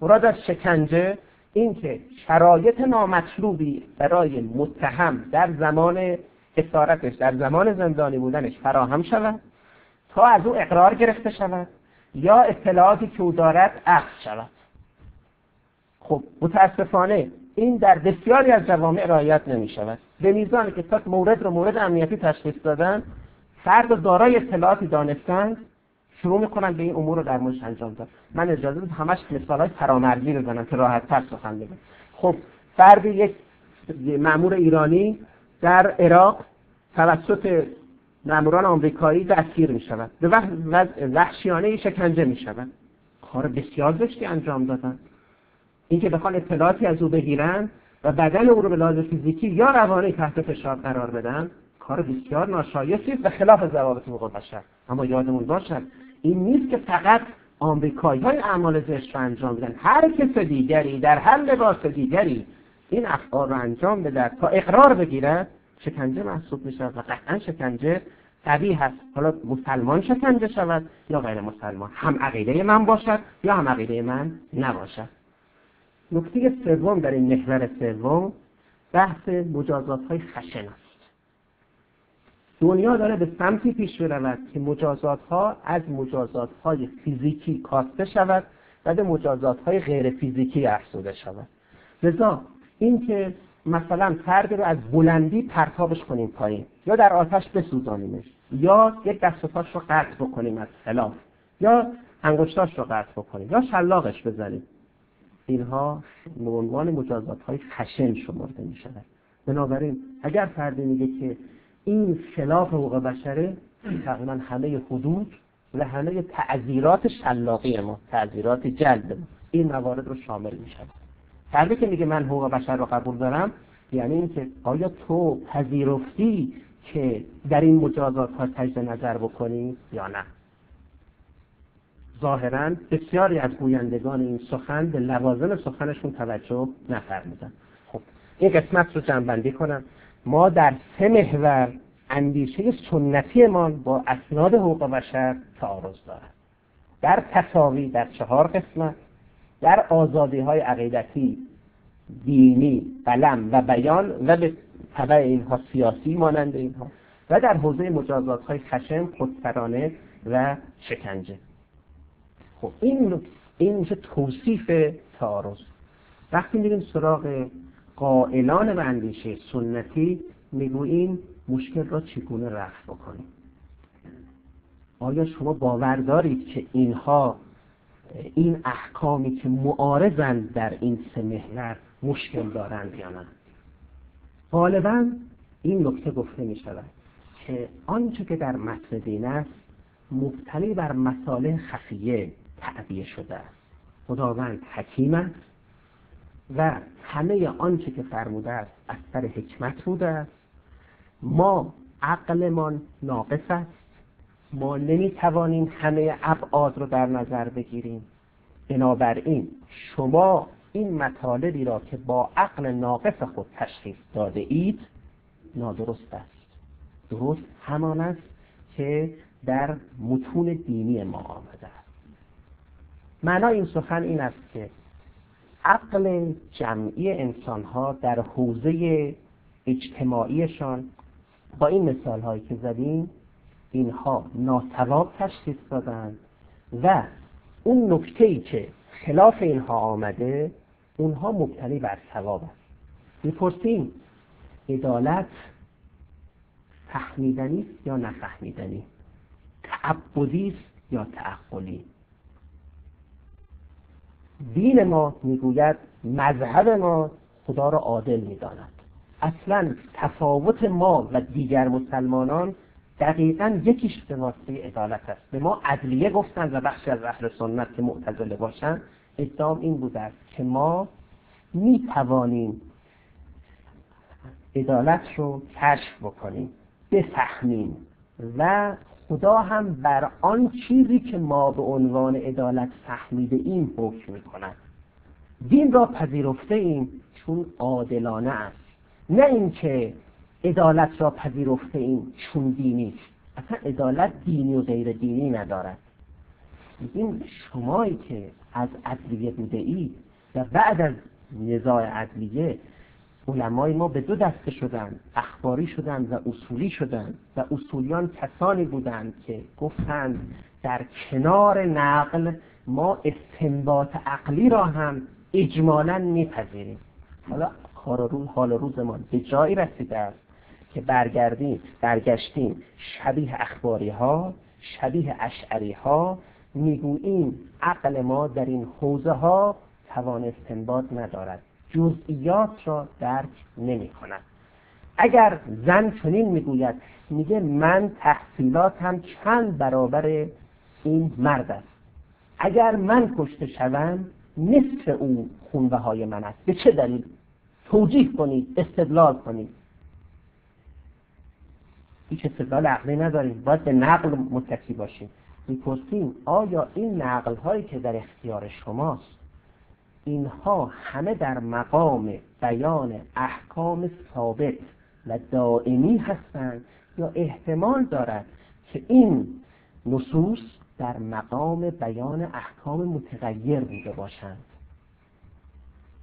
مراد از شکنجه اینکه شرایط نامطلوبی برای متهم در زمان اسارتش در زمان زندانی بودنش فراهم شود. تا از او اقرار گرفته شود یا اطلاعاتی که او دارد اخذ شود. خب متاسفانه این در بسیاری از جوامع رعایت نمی شود. به میزانی که تا مورد رو مورد امنیتی تشخیص دادن فرد دارای اطلاعاتی دانستند شروع می‌کنن به این امور رو در موردش انجام داد من اجازه بدید همش مثال های فرامرزی بزنم که راحت تر سخن بگم. خب فردی یک مامور ایرانی در عراق توسط ماموران آمریکایی دستگیر می شود به وحشیانه شکنجه می شود کار بسیار زشتی انجام دادن. اینکه بخوان اطلاعاتی از او بگیرن و بدن او رو به لحاظ فیزیکی یا روانی تحت فشار قرار بدن کار بسیار ناشایستی و خلاف ضوابط حقوق بشر. اما یادمون باشد این نیست که فقط آمریکایی های اعمال زشت رو انجام بدن هر کس دیگری در هر لباس دیگری این افعال رو انجام بده تا اقرار بگیرد شکنجه محسوب میشه و قطعا شکنجه طبیع هست. حالا مسلمان شکنجه شود یا غیر مسلمان؟ هم عقیده من باشد یا هم عقیده من نباشد. نکته سوم در این محور سوم بحث مجازات های خشن است. دنیا داره به سمتی پیش برود که مجازات ها از مجازات های فیزیکی کاسته شود و به مجازات های غیر فیزیکی افزوده شود. لذا اینکه مثلا فرد رو از بلندی پرتابش کنیم پایین یا در آتش بسوزانیمش یا یک دست پاش رو قطع بکنیم از خلاف یا انگشتاش رو قطع بکنیم یا شلاقش بزنیم. اینها به عنوان مجازات های خشن شمرده می شود بنابراین اگر فردی میگه که این خلاف حقوق بشره تقریبا همه حدود و همه تعذیرات شلاقی ما تعذیرات جلد ما این موارد رو شامل می شود فردی که میگه من حقوق بشر رو قبول دارم یعنی اینکه آیا تو پذیرفتی که در این مجازات ها تجد نظر بکنی یا نه؟ ظاهرا بسیاری از گویندگان این سخن به لوازم سخنشون توجه نفرمودن. خب این قسمت رو جنبندی کنم. ما در سه محور اندیشه سنتی ما با اسناد حقوق بشر تعارض دارد در تصاوی در چهار قسمت در آزادی های عقیدتی دینی قلم و بیان و به طبع اینها سیاسی مانند اینها و در حوزه مجازات های خشم خودسرانه و شکنجه. خب این این میشه توصیف تعارض. وقتی میریم سراغ قائلان به اندیشه سنتی می‌گوییم مشکل را چگونه رفع بکنیم؟ آیا شما باور دارید که اینها این احکامی که معارضند در این سه محور مشکل دارند یا نه. غالبا این نکته گفته می شود که آنچه که در متن دین است مبتنی بر مساله خفیه تعبیه شده است. خداوند حکیم است و همه آنچه که فرموده است از سر حکمت بوده است. ما عقلمان ناقص است. ما نمی‌توانیم همه ابعاد رو در نظر بگیریم. بنابراین شما این مطالبی را که با عقل ناقص خود تشخیص داده اید نادرست است. درست همان است که در متون دینی ما آمده است. معنای این سخن این است که عقل جمعی انسان ها در حوزه اجتماعیشان با این مثال هایی که زدیم اینها ناسواب تشخیص دادند و اون نکته ای که خلاف اینها آمده اونها مبتنی بر ثواب است. می‌پرسیم عدالت فهمیدنی یا نفهمیدنی؟ تعبدی است یا تعقلی؟ دین ما می‌گوید مذهب ما خدا را عادل می‌داند. اصلا تفاوت ما و دیگر مسلمانان دقیقا یکیش به واسطه عدالت است. به ما عدلیه گفتن و بخشی از اهل سنت که معتزله باشن ادعام این بوده است که ما می توانیم عدالت رو کشف بکنیم بفهمیم و خدا هم بر آن چیزی که ما به عنوان عدالت فهمیده این حکم می کند دین را پذیرفته ایم چون عادلانه است. نه اینکه عدالت را پذیرفته ایم چون دینی اصلا عدالت دینی و غیر دینی ندارد. میگیم شمایی که از عدلیه بوده ای و بعد از نزاع عدلیه علمای ما به دو دسته شدند اخباری شدند و اصولی شدند و اصولیان کسانی بودند که گفتند در کنار نقل ما استنباط عقلی را هم اجمالا میپذیریم. حالا حال روز ما به جایی رسیده است. که برگردیم برگشتیم شبیه اخباری ها شبیه اشعری ها می‌گوییم عقل ما در این حوزه ها توان استنباط ندارد جزئیات را درک نمی کند اگر زن چنین می‌گوید میگه من تحصیلاتم چند برابر این مرد است. اگر من کشته شوم نصف او خونبه های من است. به چه دلیل؟ توجیه کنید استدلال کنید. هیچ استدلال عقلی نداریم. باید به نقل متکی باشیم. می‌پرسیم آیا این نقل هایی که در اختیار شماست اینها همه در مقام بیان احکام ثابت و دائمی هستند یا احتمال دارد که این نصوص در مقام بیان احکام متغیر بوده باشند؟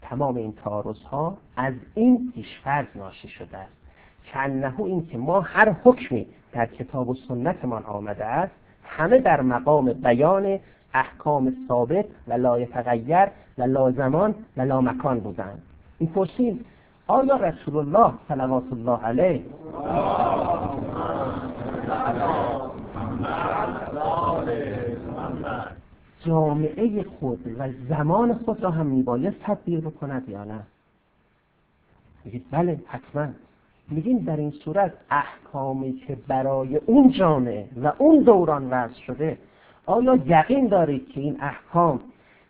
تمام این تعارض ها از این پیشفرض ناشی شده است. انه این که ما هر حکمی در کتاب و سنتمان آمده است همه در مقام بیان احکام ثابت و لا یتغیر و لا زمان و لا مکان بودند پرسیم آیا رسول الله صلوات الله علیه؟ جامعه خود و زمان خود را هم میبایست تدبیر بکند یا نه؟ بله حتما. میگیم در این صورت احکامی که برای اون جامعه و اون دوران وضع شده آیا یقین دارید که این احکام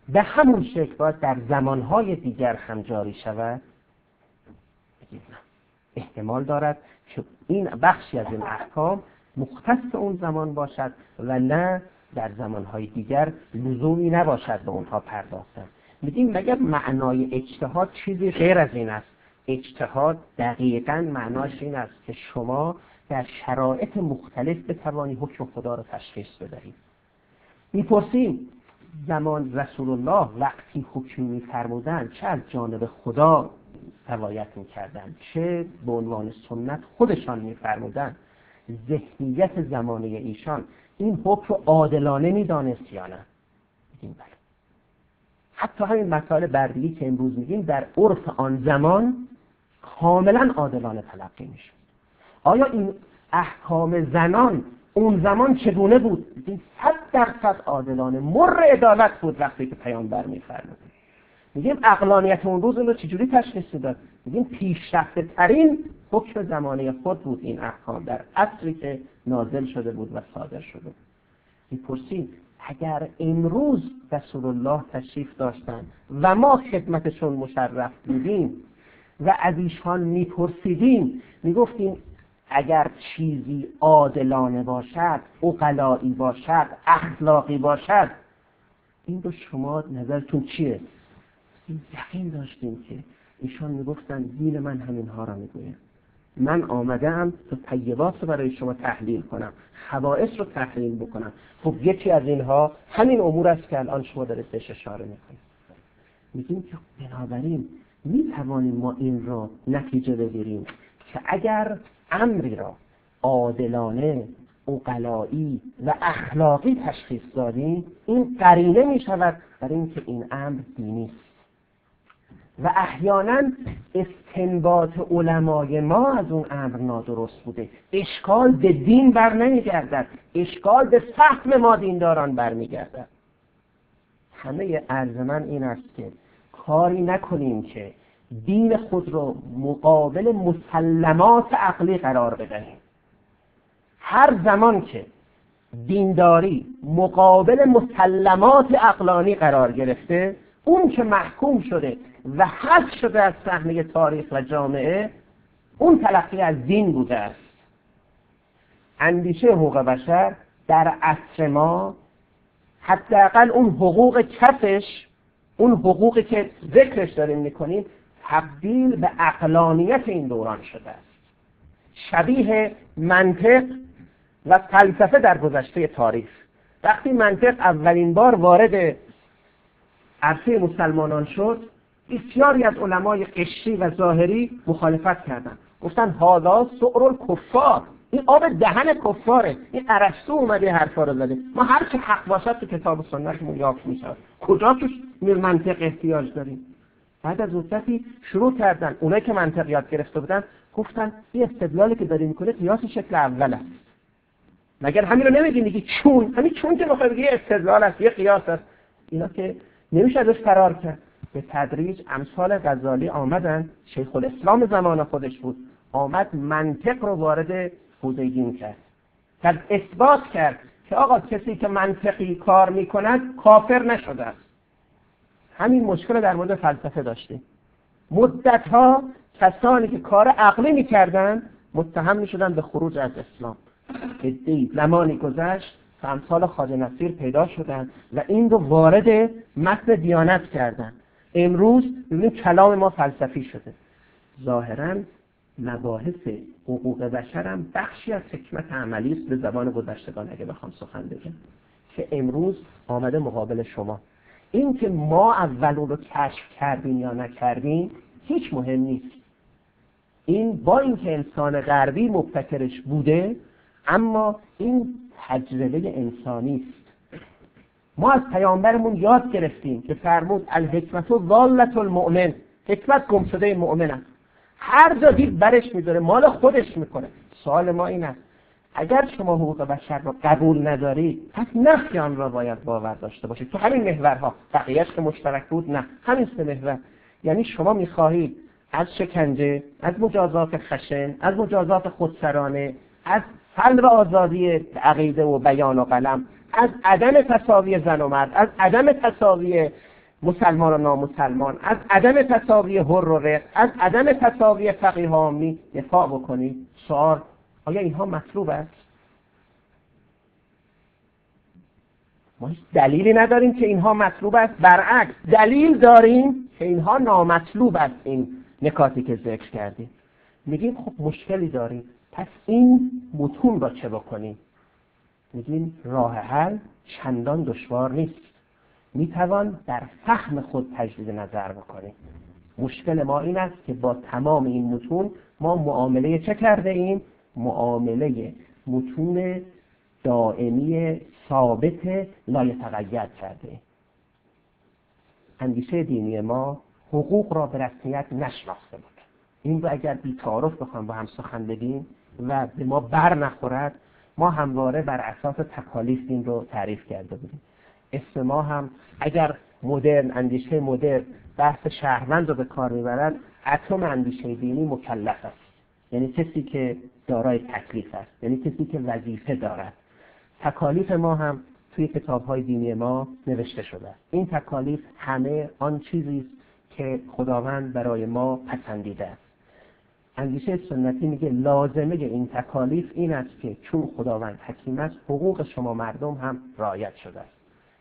به همون شکل باید در زمانهای دیگر هم جاری شود؟ احتمال دارد که این بخشی از این احکام مختص اون زمان باشد و نه در زمانهای دیگر لزومی نباشد به اونها پرداختن. میگیم مگر معنای اجتهاد چیزی غیر از این است؟ اجتهاد دقیقا معناش این است که شما در شرایط مختلف بتوانی حکم خدا را تشخیص بدهید. می‌پرسیم زمان رسول الله وقتی حکم میفرمودن چه از جانب خدا روایت می‌کردن چه به عنوان سنت خودشان میفرمودن ذهنیت زمانه ایشان این حکم رو عادلانه می‌دانست یا نه؟ بله. حتی همین مسائل بردگی که امروز میگیم در عرف آن زمان کاملا عادلانه تلقی میشه آیا این احکام زنان اون زمان چگونه بود؟ این صد درصد عادلانه. مر عدالت بود وقتی که پیامبر میفرمود. میگیم اقلانیت اون روز اون رو چجوری تشخیص داد؟ میگیم پیشرفته ترین حکم زمانه خود بود این احکام. در عصری که نازل شده بود و صادر شده می‌پرسیم اگر امروز رسول الله تشریف داشتن و ما خدمتشون مشرف بودیم و از ایشان میپرسیدیم. می‌گفتیم اگر چیزی عادلانه باشد اقلایی باشد اخلاقی باشد این رو شما نظرتون چیه؟ این یقین داشتیم که ایشان می‌گفتن دین من همینها را می‌گوید من آمدم تا طیبات رو برای شما تحلیل کنم خواص رو تحلیل بکنم. خب یکی از اینها همین امور است که الان شما دارید بهش اشاره می‌کنید. میگیم که بنابراین می‌توانیم ما این را نتیجه بگیریم که اگر امری را عادلانه اقلایی و اخلاقی تشخیص دادیم این قرینه می شود برای اینکه این امر دینی است. و احیانا استنباط علمای ما از اون امر نادرست بوده. اشکال به دین بر نمیگردد اشکال به فهم ما دینداران برمیگردد. همه عرض من این است که کاری نکنیم که دین خود را مقابل مسلمات عقلی قرار بدهیم. هر زمان که دینداری مقابل مسلمات عقلانی قرار گرفته اون که محکوم شده و حذف شده از صحنه تاریخ و جامعه اون تلقی از دین بوده است. اندیشه حقوق بشر در عصر ما حداقل اون حقوق کفش اون حقوقی که ذکرش داریم می‌کنیم تبدیل به اقلانیت این دوران شده است. شبیه منطق و فلسفه در گذشته تاریخ. وقتی منطق اولین بار وارد عرصه مسلمانان شد بسیاری از علمای قشری و ظاهری مخالفت کردند. گفتن حالا سعر کفار این آب دهن کفاره. این ارسطو اومده حرفا رو زده. ما هر چه حق باشد تو کتاب و سنتمون یافت می‌شود. کجا توش منطق احتیاج داریم؟ بعد از مدتی شروع کردن. اونایی که منطق یاد گرفته بودن گفتن این استدلالی که داری می‌کنه قیاس شکل اول است. مگر همین رو نمیگی؟ میگی چون. همین چون که بخوای بگی استدلال است یه قیاس است. اینا که نمیشه ازش فرار کرد. به تدریج امثال غزالی آمدن. شیخ الاسلام زمان خودش بود. آمد منطق رو وارد دین کرد کرد اثبات کرد که آقا کسی که منطقی کار می‌کند کافر نشده است. همین مشکل در مورد فلسفه داشتیم. مدت ها کسانی که کار عقلی می‌کردن متهم می‌شدن به خروج از اسلام. ادهی زمانی گذشت و امثال نصیر پیدا شدن و این رو وارد متن دیانت کردن. امروز ببینیم کلام ما فلسفی شده. ظاهرا مباحث حقوق بشر هم بخشی از حکمت عملی است به زبان گذشتگان اگه بخوام سخن بگم. که امروز آمده مقابل شما. این که ما اول رو کشف کردیم یا نکردیم هیچ مهم نیست. این با اینکه انسان غربی مبتکرش بوده اما این تجربه انسانی است. ما از پیامبرمون یاد گرفتیم که فرمود الحکمت و ضالت المؤمن. حکمت گم شده مؤمن است. هر جا دید برش میداره مال خودش می‌کنه. سوال ما این است اگر شما حقوق بشر را قبول ندارید پس نفی آن را باید باور داشته باشید تو همین محورها بقیهش که مشترک بود نه. همین سه محور. یعنی شما می‌خواهید از شکنجه از مجازات خشن از مجازات خودسرانه از و آزادی عقیده و بیان و قلم از عدم تصاوی زن و مرد از عدم تصاوی مسلمان و نامسلمان. از عدم تصاوی هر و رق از عدم تصاوی فقیه آمی دفاع بکنید سوال آیا اینها مطلوب است؟ ما هیچ دلیلی نداریم که اینها مطلوب است. برعکس دلیل داریم که اینها نامطلوب است این نکاتی که ذکر کردیم. میگیم خب مشکلی داریم. پس این متون را چه بکنیم؟ میگیم راه حل چندان دشوار نیست. می‌توان در فهم خود تجدید نظر بکنیم. مشکل ما این است که با تمام این متون ما معامله چه کرده ایم؟ معامله متون دائمی ثابت لایتغیر کرده اندیشه دینی ما حقوق را به رسمیت نشناخته بود. این رو اگر بی تعارف بخوام با هم سخن بگیم و به ما بر نخورد ما همواره بر اساس تکالیف این رو تعریف کرده بودیم. اسم ما هم اگر مدرن اندیشه مدرن بحث شهروند رو به کار می‌برد اتم اندیشه دینی مکلف است. یعنی کسی که دارای تکلیف است یعنی کسی که وظیفه دارد. تکالیف ما هم توی کتاب های دینی ما نوشته شده. این تکالیف همه آن چیزی است که خداوند برای ما پسندیده است. اندیشه سنتی میگه لازمه این تکالیف این است که چون خداوند حکیم است حقوق شما مردم هم رعایت شده است.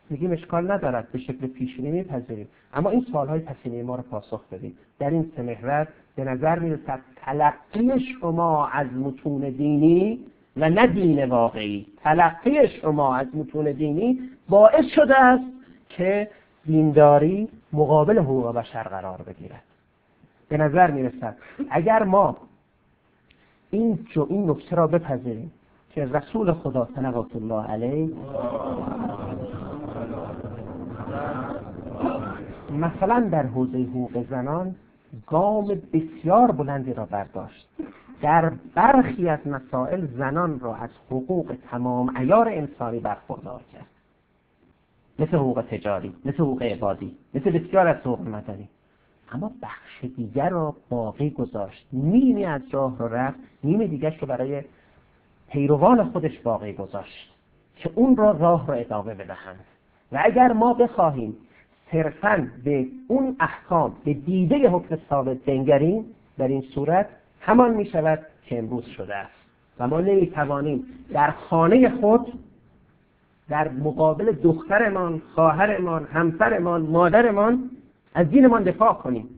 میگیم اشکال ندارد به شکل پیشینی میپذیریم. اما این سوالهای پسینه ما رو پاسخ بدیم در این سه به نظر می‌رسد تلقی شما از متون دینی و نه دین واقعی. تلقی شما از متون دینی باعث شده است که دینداری مقابل حقوق بشر قرار بگیرد. به نظر می‌رسد اگر ما این جو این نکته را بپذیریم که رسول خدا صلوات الله علیه مثلا در حوزه حقوق زنان گام بسیار بلندی را برداشت. در برخی از مسائل زنان را از حقوق تمام ایار انسانی برخوردار کرد. مثل حقوق تجاری مثل حقوق عبادی مثل بسیار از حقوق مدنی. اما بخش دیگر را باقی گذاشت. نیمی از راه را رفت نیم دیگرش رو برای پیروان خودش باقی گذاشت که اون را راه را ادامه بدهند. و اگر ما بخواهیم صرفا به اون احکام به دیده حکم ثابت بنگریم در این صورت همان می شود که امروز شده است. و ما نمی توانیم در خانه خود در مقابل دخترمان، خواهرمان، همسرمان، مادرمان از دینمان دفاع کنیم.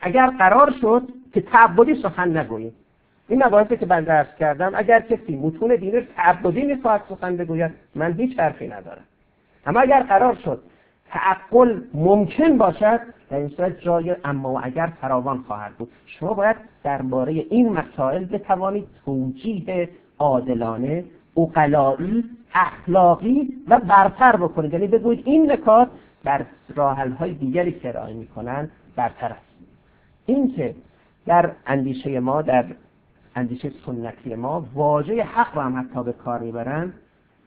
اگر قرار شد که تعبدی سخن نگوییم. این مباحثی که من درس کردم اگر کسی متون دینی تعبدی می‌خواهد سخن بگوید من هیچ حرفی ندارم. اما اگر قرار شد تعقل ممکن باشد در این صورت جای اما و اگر فراوان خواهد بود. شما باید درباره این مسائل بتوانید توجیه عادلانه اقلایی اخلاقی و برتر بکنید. یعنی بگویید این نکات در راحل های دیگری که ارائه می‌کنن برتر است. اینکه در اندیشه ما در اندیشه سنتی ما واژه حق را هم حتی به کار می‌برند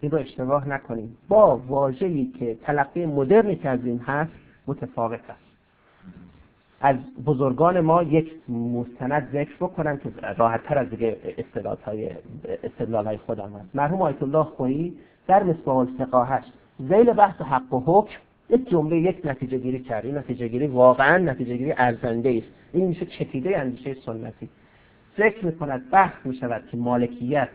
این رو اشتباه نکنیم. با واژه‌ای که تلقی مدرنی که از این هست متفاوت است. از بزرگان ما یک مستند ذکر بکنم که راحت تر از دیگه استدلال های خودم هست. مرحوم آیت الله خویی در مصباح الفقاهش زیل بحث حق و حکم یک جمله یک نتیجه گیری کرد. این نتیجه گیری واقعا نتیجه گیری ارزنده است. این میشه چکیده اندیشه سنتی. ذکر می‌کند بحث می‌شود که مالکیت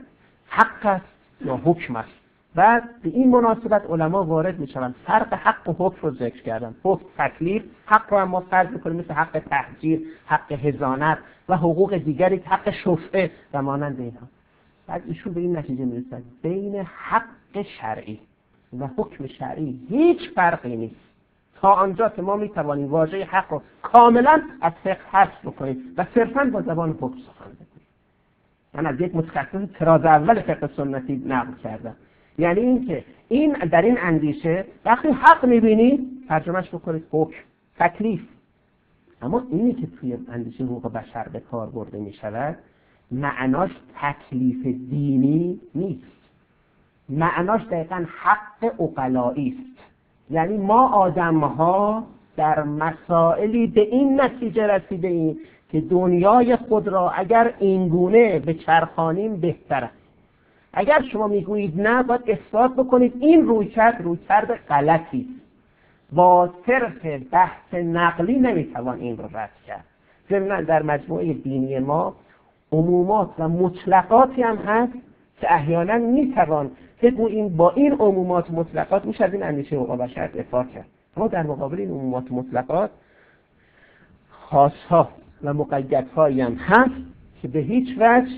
حق است یا حکم است. بعد به این مناسبت علما وارد می‌شوند. فرق حق و حکم رو ذکر کردن. حکم تکلیف حق رو ما فرض می‌کنیم مثل حق تحجیر حق هزانت و حقوق دیگری حق شفعه و مانند اینها بعد ایشون به این نتیجه می‌رسد بین حق شرعی و حکم شرعی هیچ فرقی نیست. تا آنجا که ما می‌توانیم واژه حق رو کاملا از فقه حذف بکنیم و صرفا با زبان حکم سخن بگوییم. من از یک متخصص تراز اول فقه سنتی نقل کردم. یعنی اینکه این در این اندیشه وقتی حق می‌بینی ترجمهش بکنید. حکم تکلیف. اما اینی که توی اندیشه حقوق بشر به کار برده می شود معناش تکلیف دینی نیست. معناش دقیقا حق اقلایی است. یعنی ما آدم ها در مسائلی به این نتیجه رسیده ایم که دنیای خود را اگر اینگونه به چرخانیم بهتر اگر شما می‌گویید نه باید اثبات بکنید این رویکرد رویکرد غلطی با صرف بحث نقلی نمی‌توان این رو رد کرد. ضمنا در مجموعه دینی ما عمومات و مطلقاتی هم هست که احیانا می‌توان بگوییم با این عمومات مطلقات میشه از این اندیشه حقوق بشر دفاع کرد. اما در مقابل این عمومات مطلقات خاصها و مقیدهایی هم هست که به هیچ وجه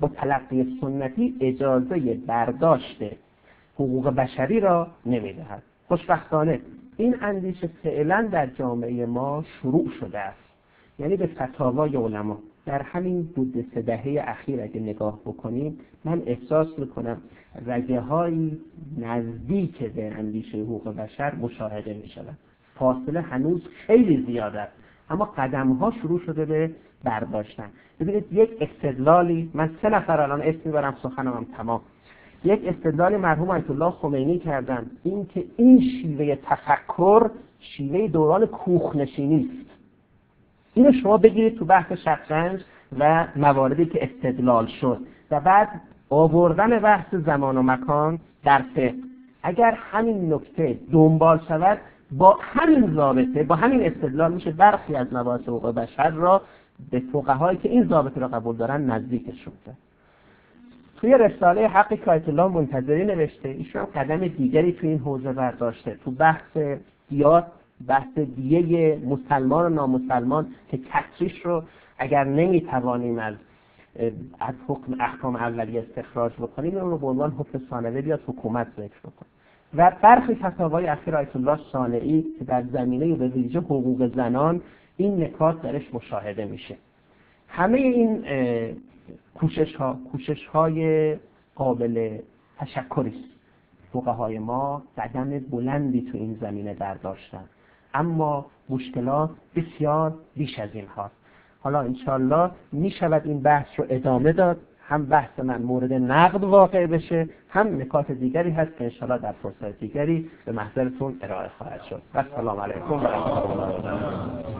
با تلقی سنتی اجازه برداشت حقوق بشری را نمی‌دهد. خوشبختانه این اندیشه فعلا در جامعه ما شروع شده است. یعنی به فتاوای علما. در همین دو سه دهه اخیر اگه نگاه بکنیم من احساس می‌کنم رگه های نزدیک به اندیشه حقوق بشر مشاهده می شود فاصله هنوز خیلی زیاد است. اما قدم ها شروع شده به برداشتن. ببینید یک استدلالی من سه نفر الان اسم می‌برم سخنم تمام. یک استدلال مرحوم آیت الله خمینی کردن. اینکه این شیوه تفکر شیوه دوران کوخنشینی است. اینو شما بگیرید تو بحث شطرنج و مواردی که استدلال شد. و بعد آوردن بحث زمان و مکان در فقه. اگر همین نکته دنبال شود با همین ضابطه با همین استدلال میشه برخی از مباحث حقوق بشر را به فقهایی که این ضابطه را قبول دارن نزدیکشون کرد. توی رساله حق الله منتظری نوشته ایشون هم قدم دیگری توی این حوزه برداشته. تو بحث دیات بحث دیه مسلمان و نامسلمان که کسریش رو اگر نمی‌توانیم از از حکم احکام اولیه استخراج بکنیم اون رو به عنوان حکم ثانوی بیاد حکومت ذکر بکنیم و برخی فتاوای اخیر آیت الله صانعی که در زمینه به ویژه حقوق زنان این نکات درش مشاهده میشه. همه این کوشش ها کوشش های قابل تشکری است. های ما قدم بلندی تو این زمینه برداشتن. اما مشکلات بسیار بیش از این هاست حالا انشالله می شود این بحث رو ادامه داد. هم بحث من مورد نقد واقع بشه هم نکات دیگری هست که انشالله در فرصت دیگری به محضرتون ارائه خواهد شد. و سلام علیکم و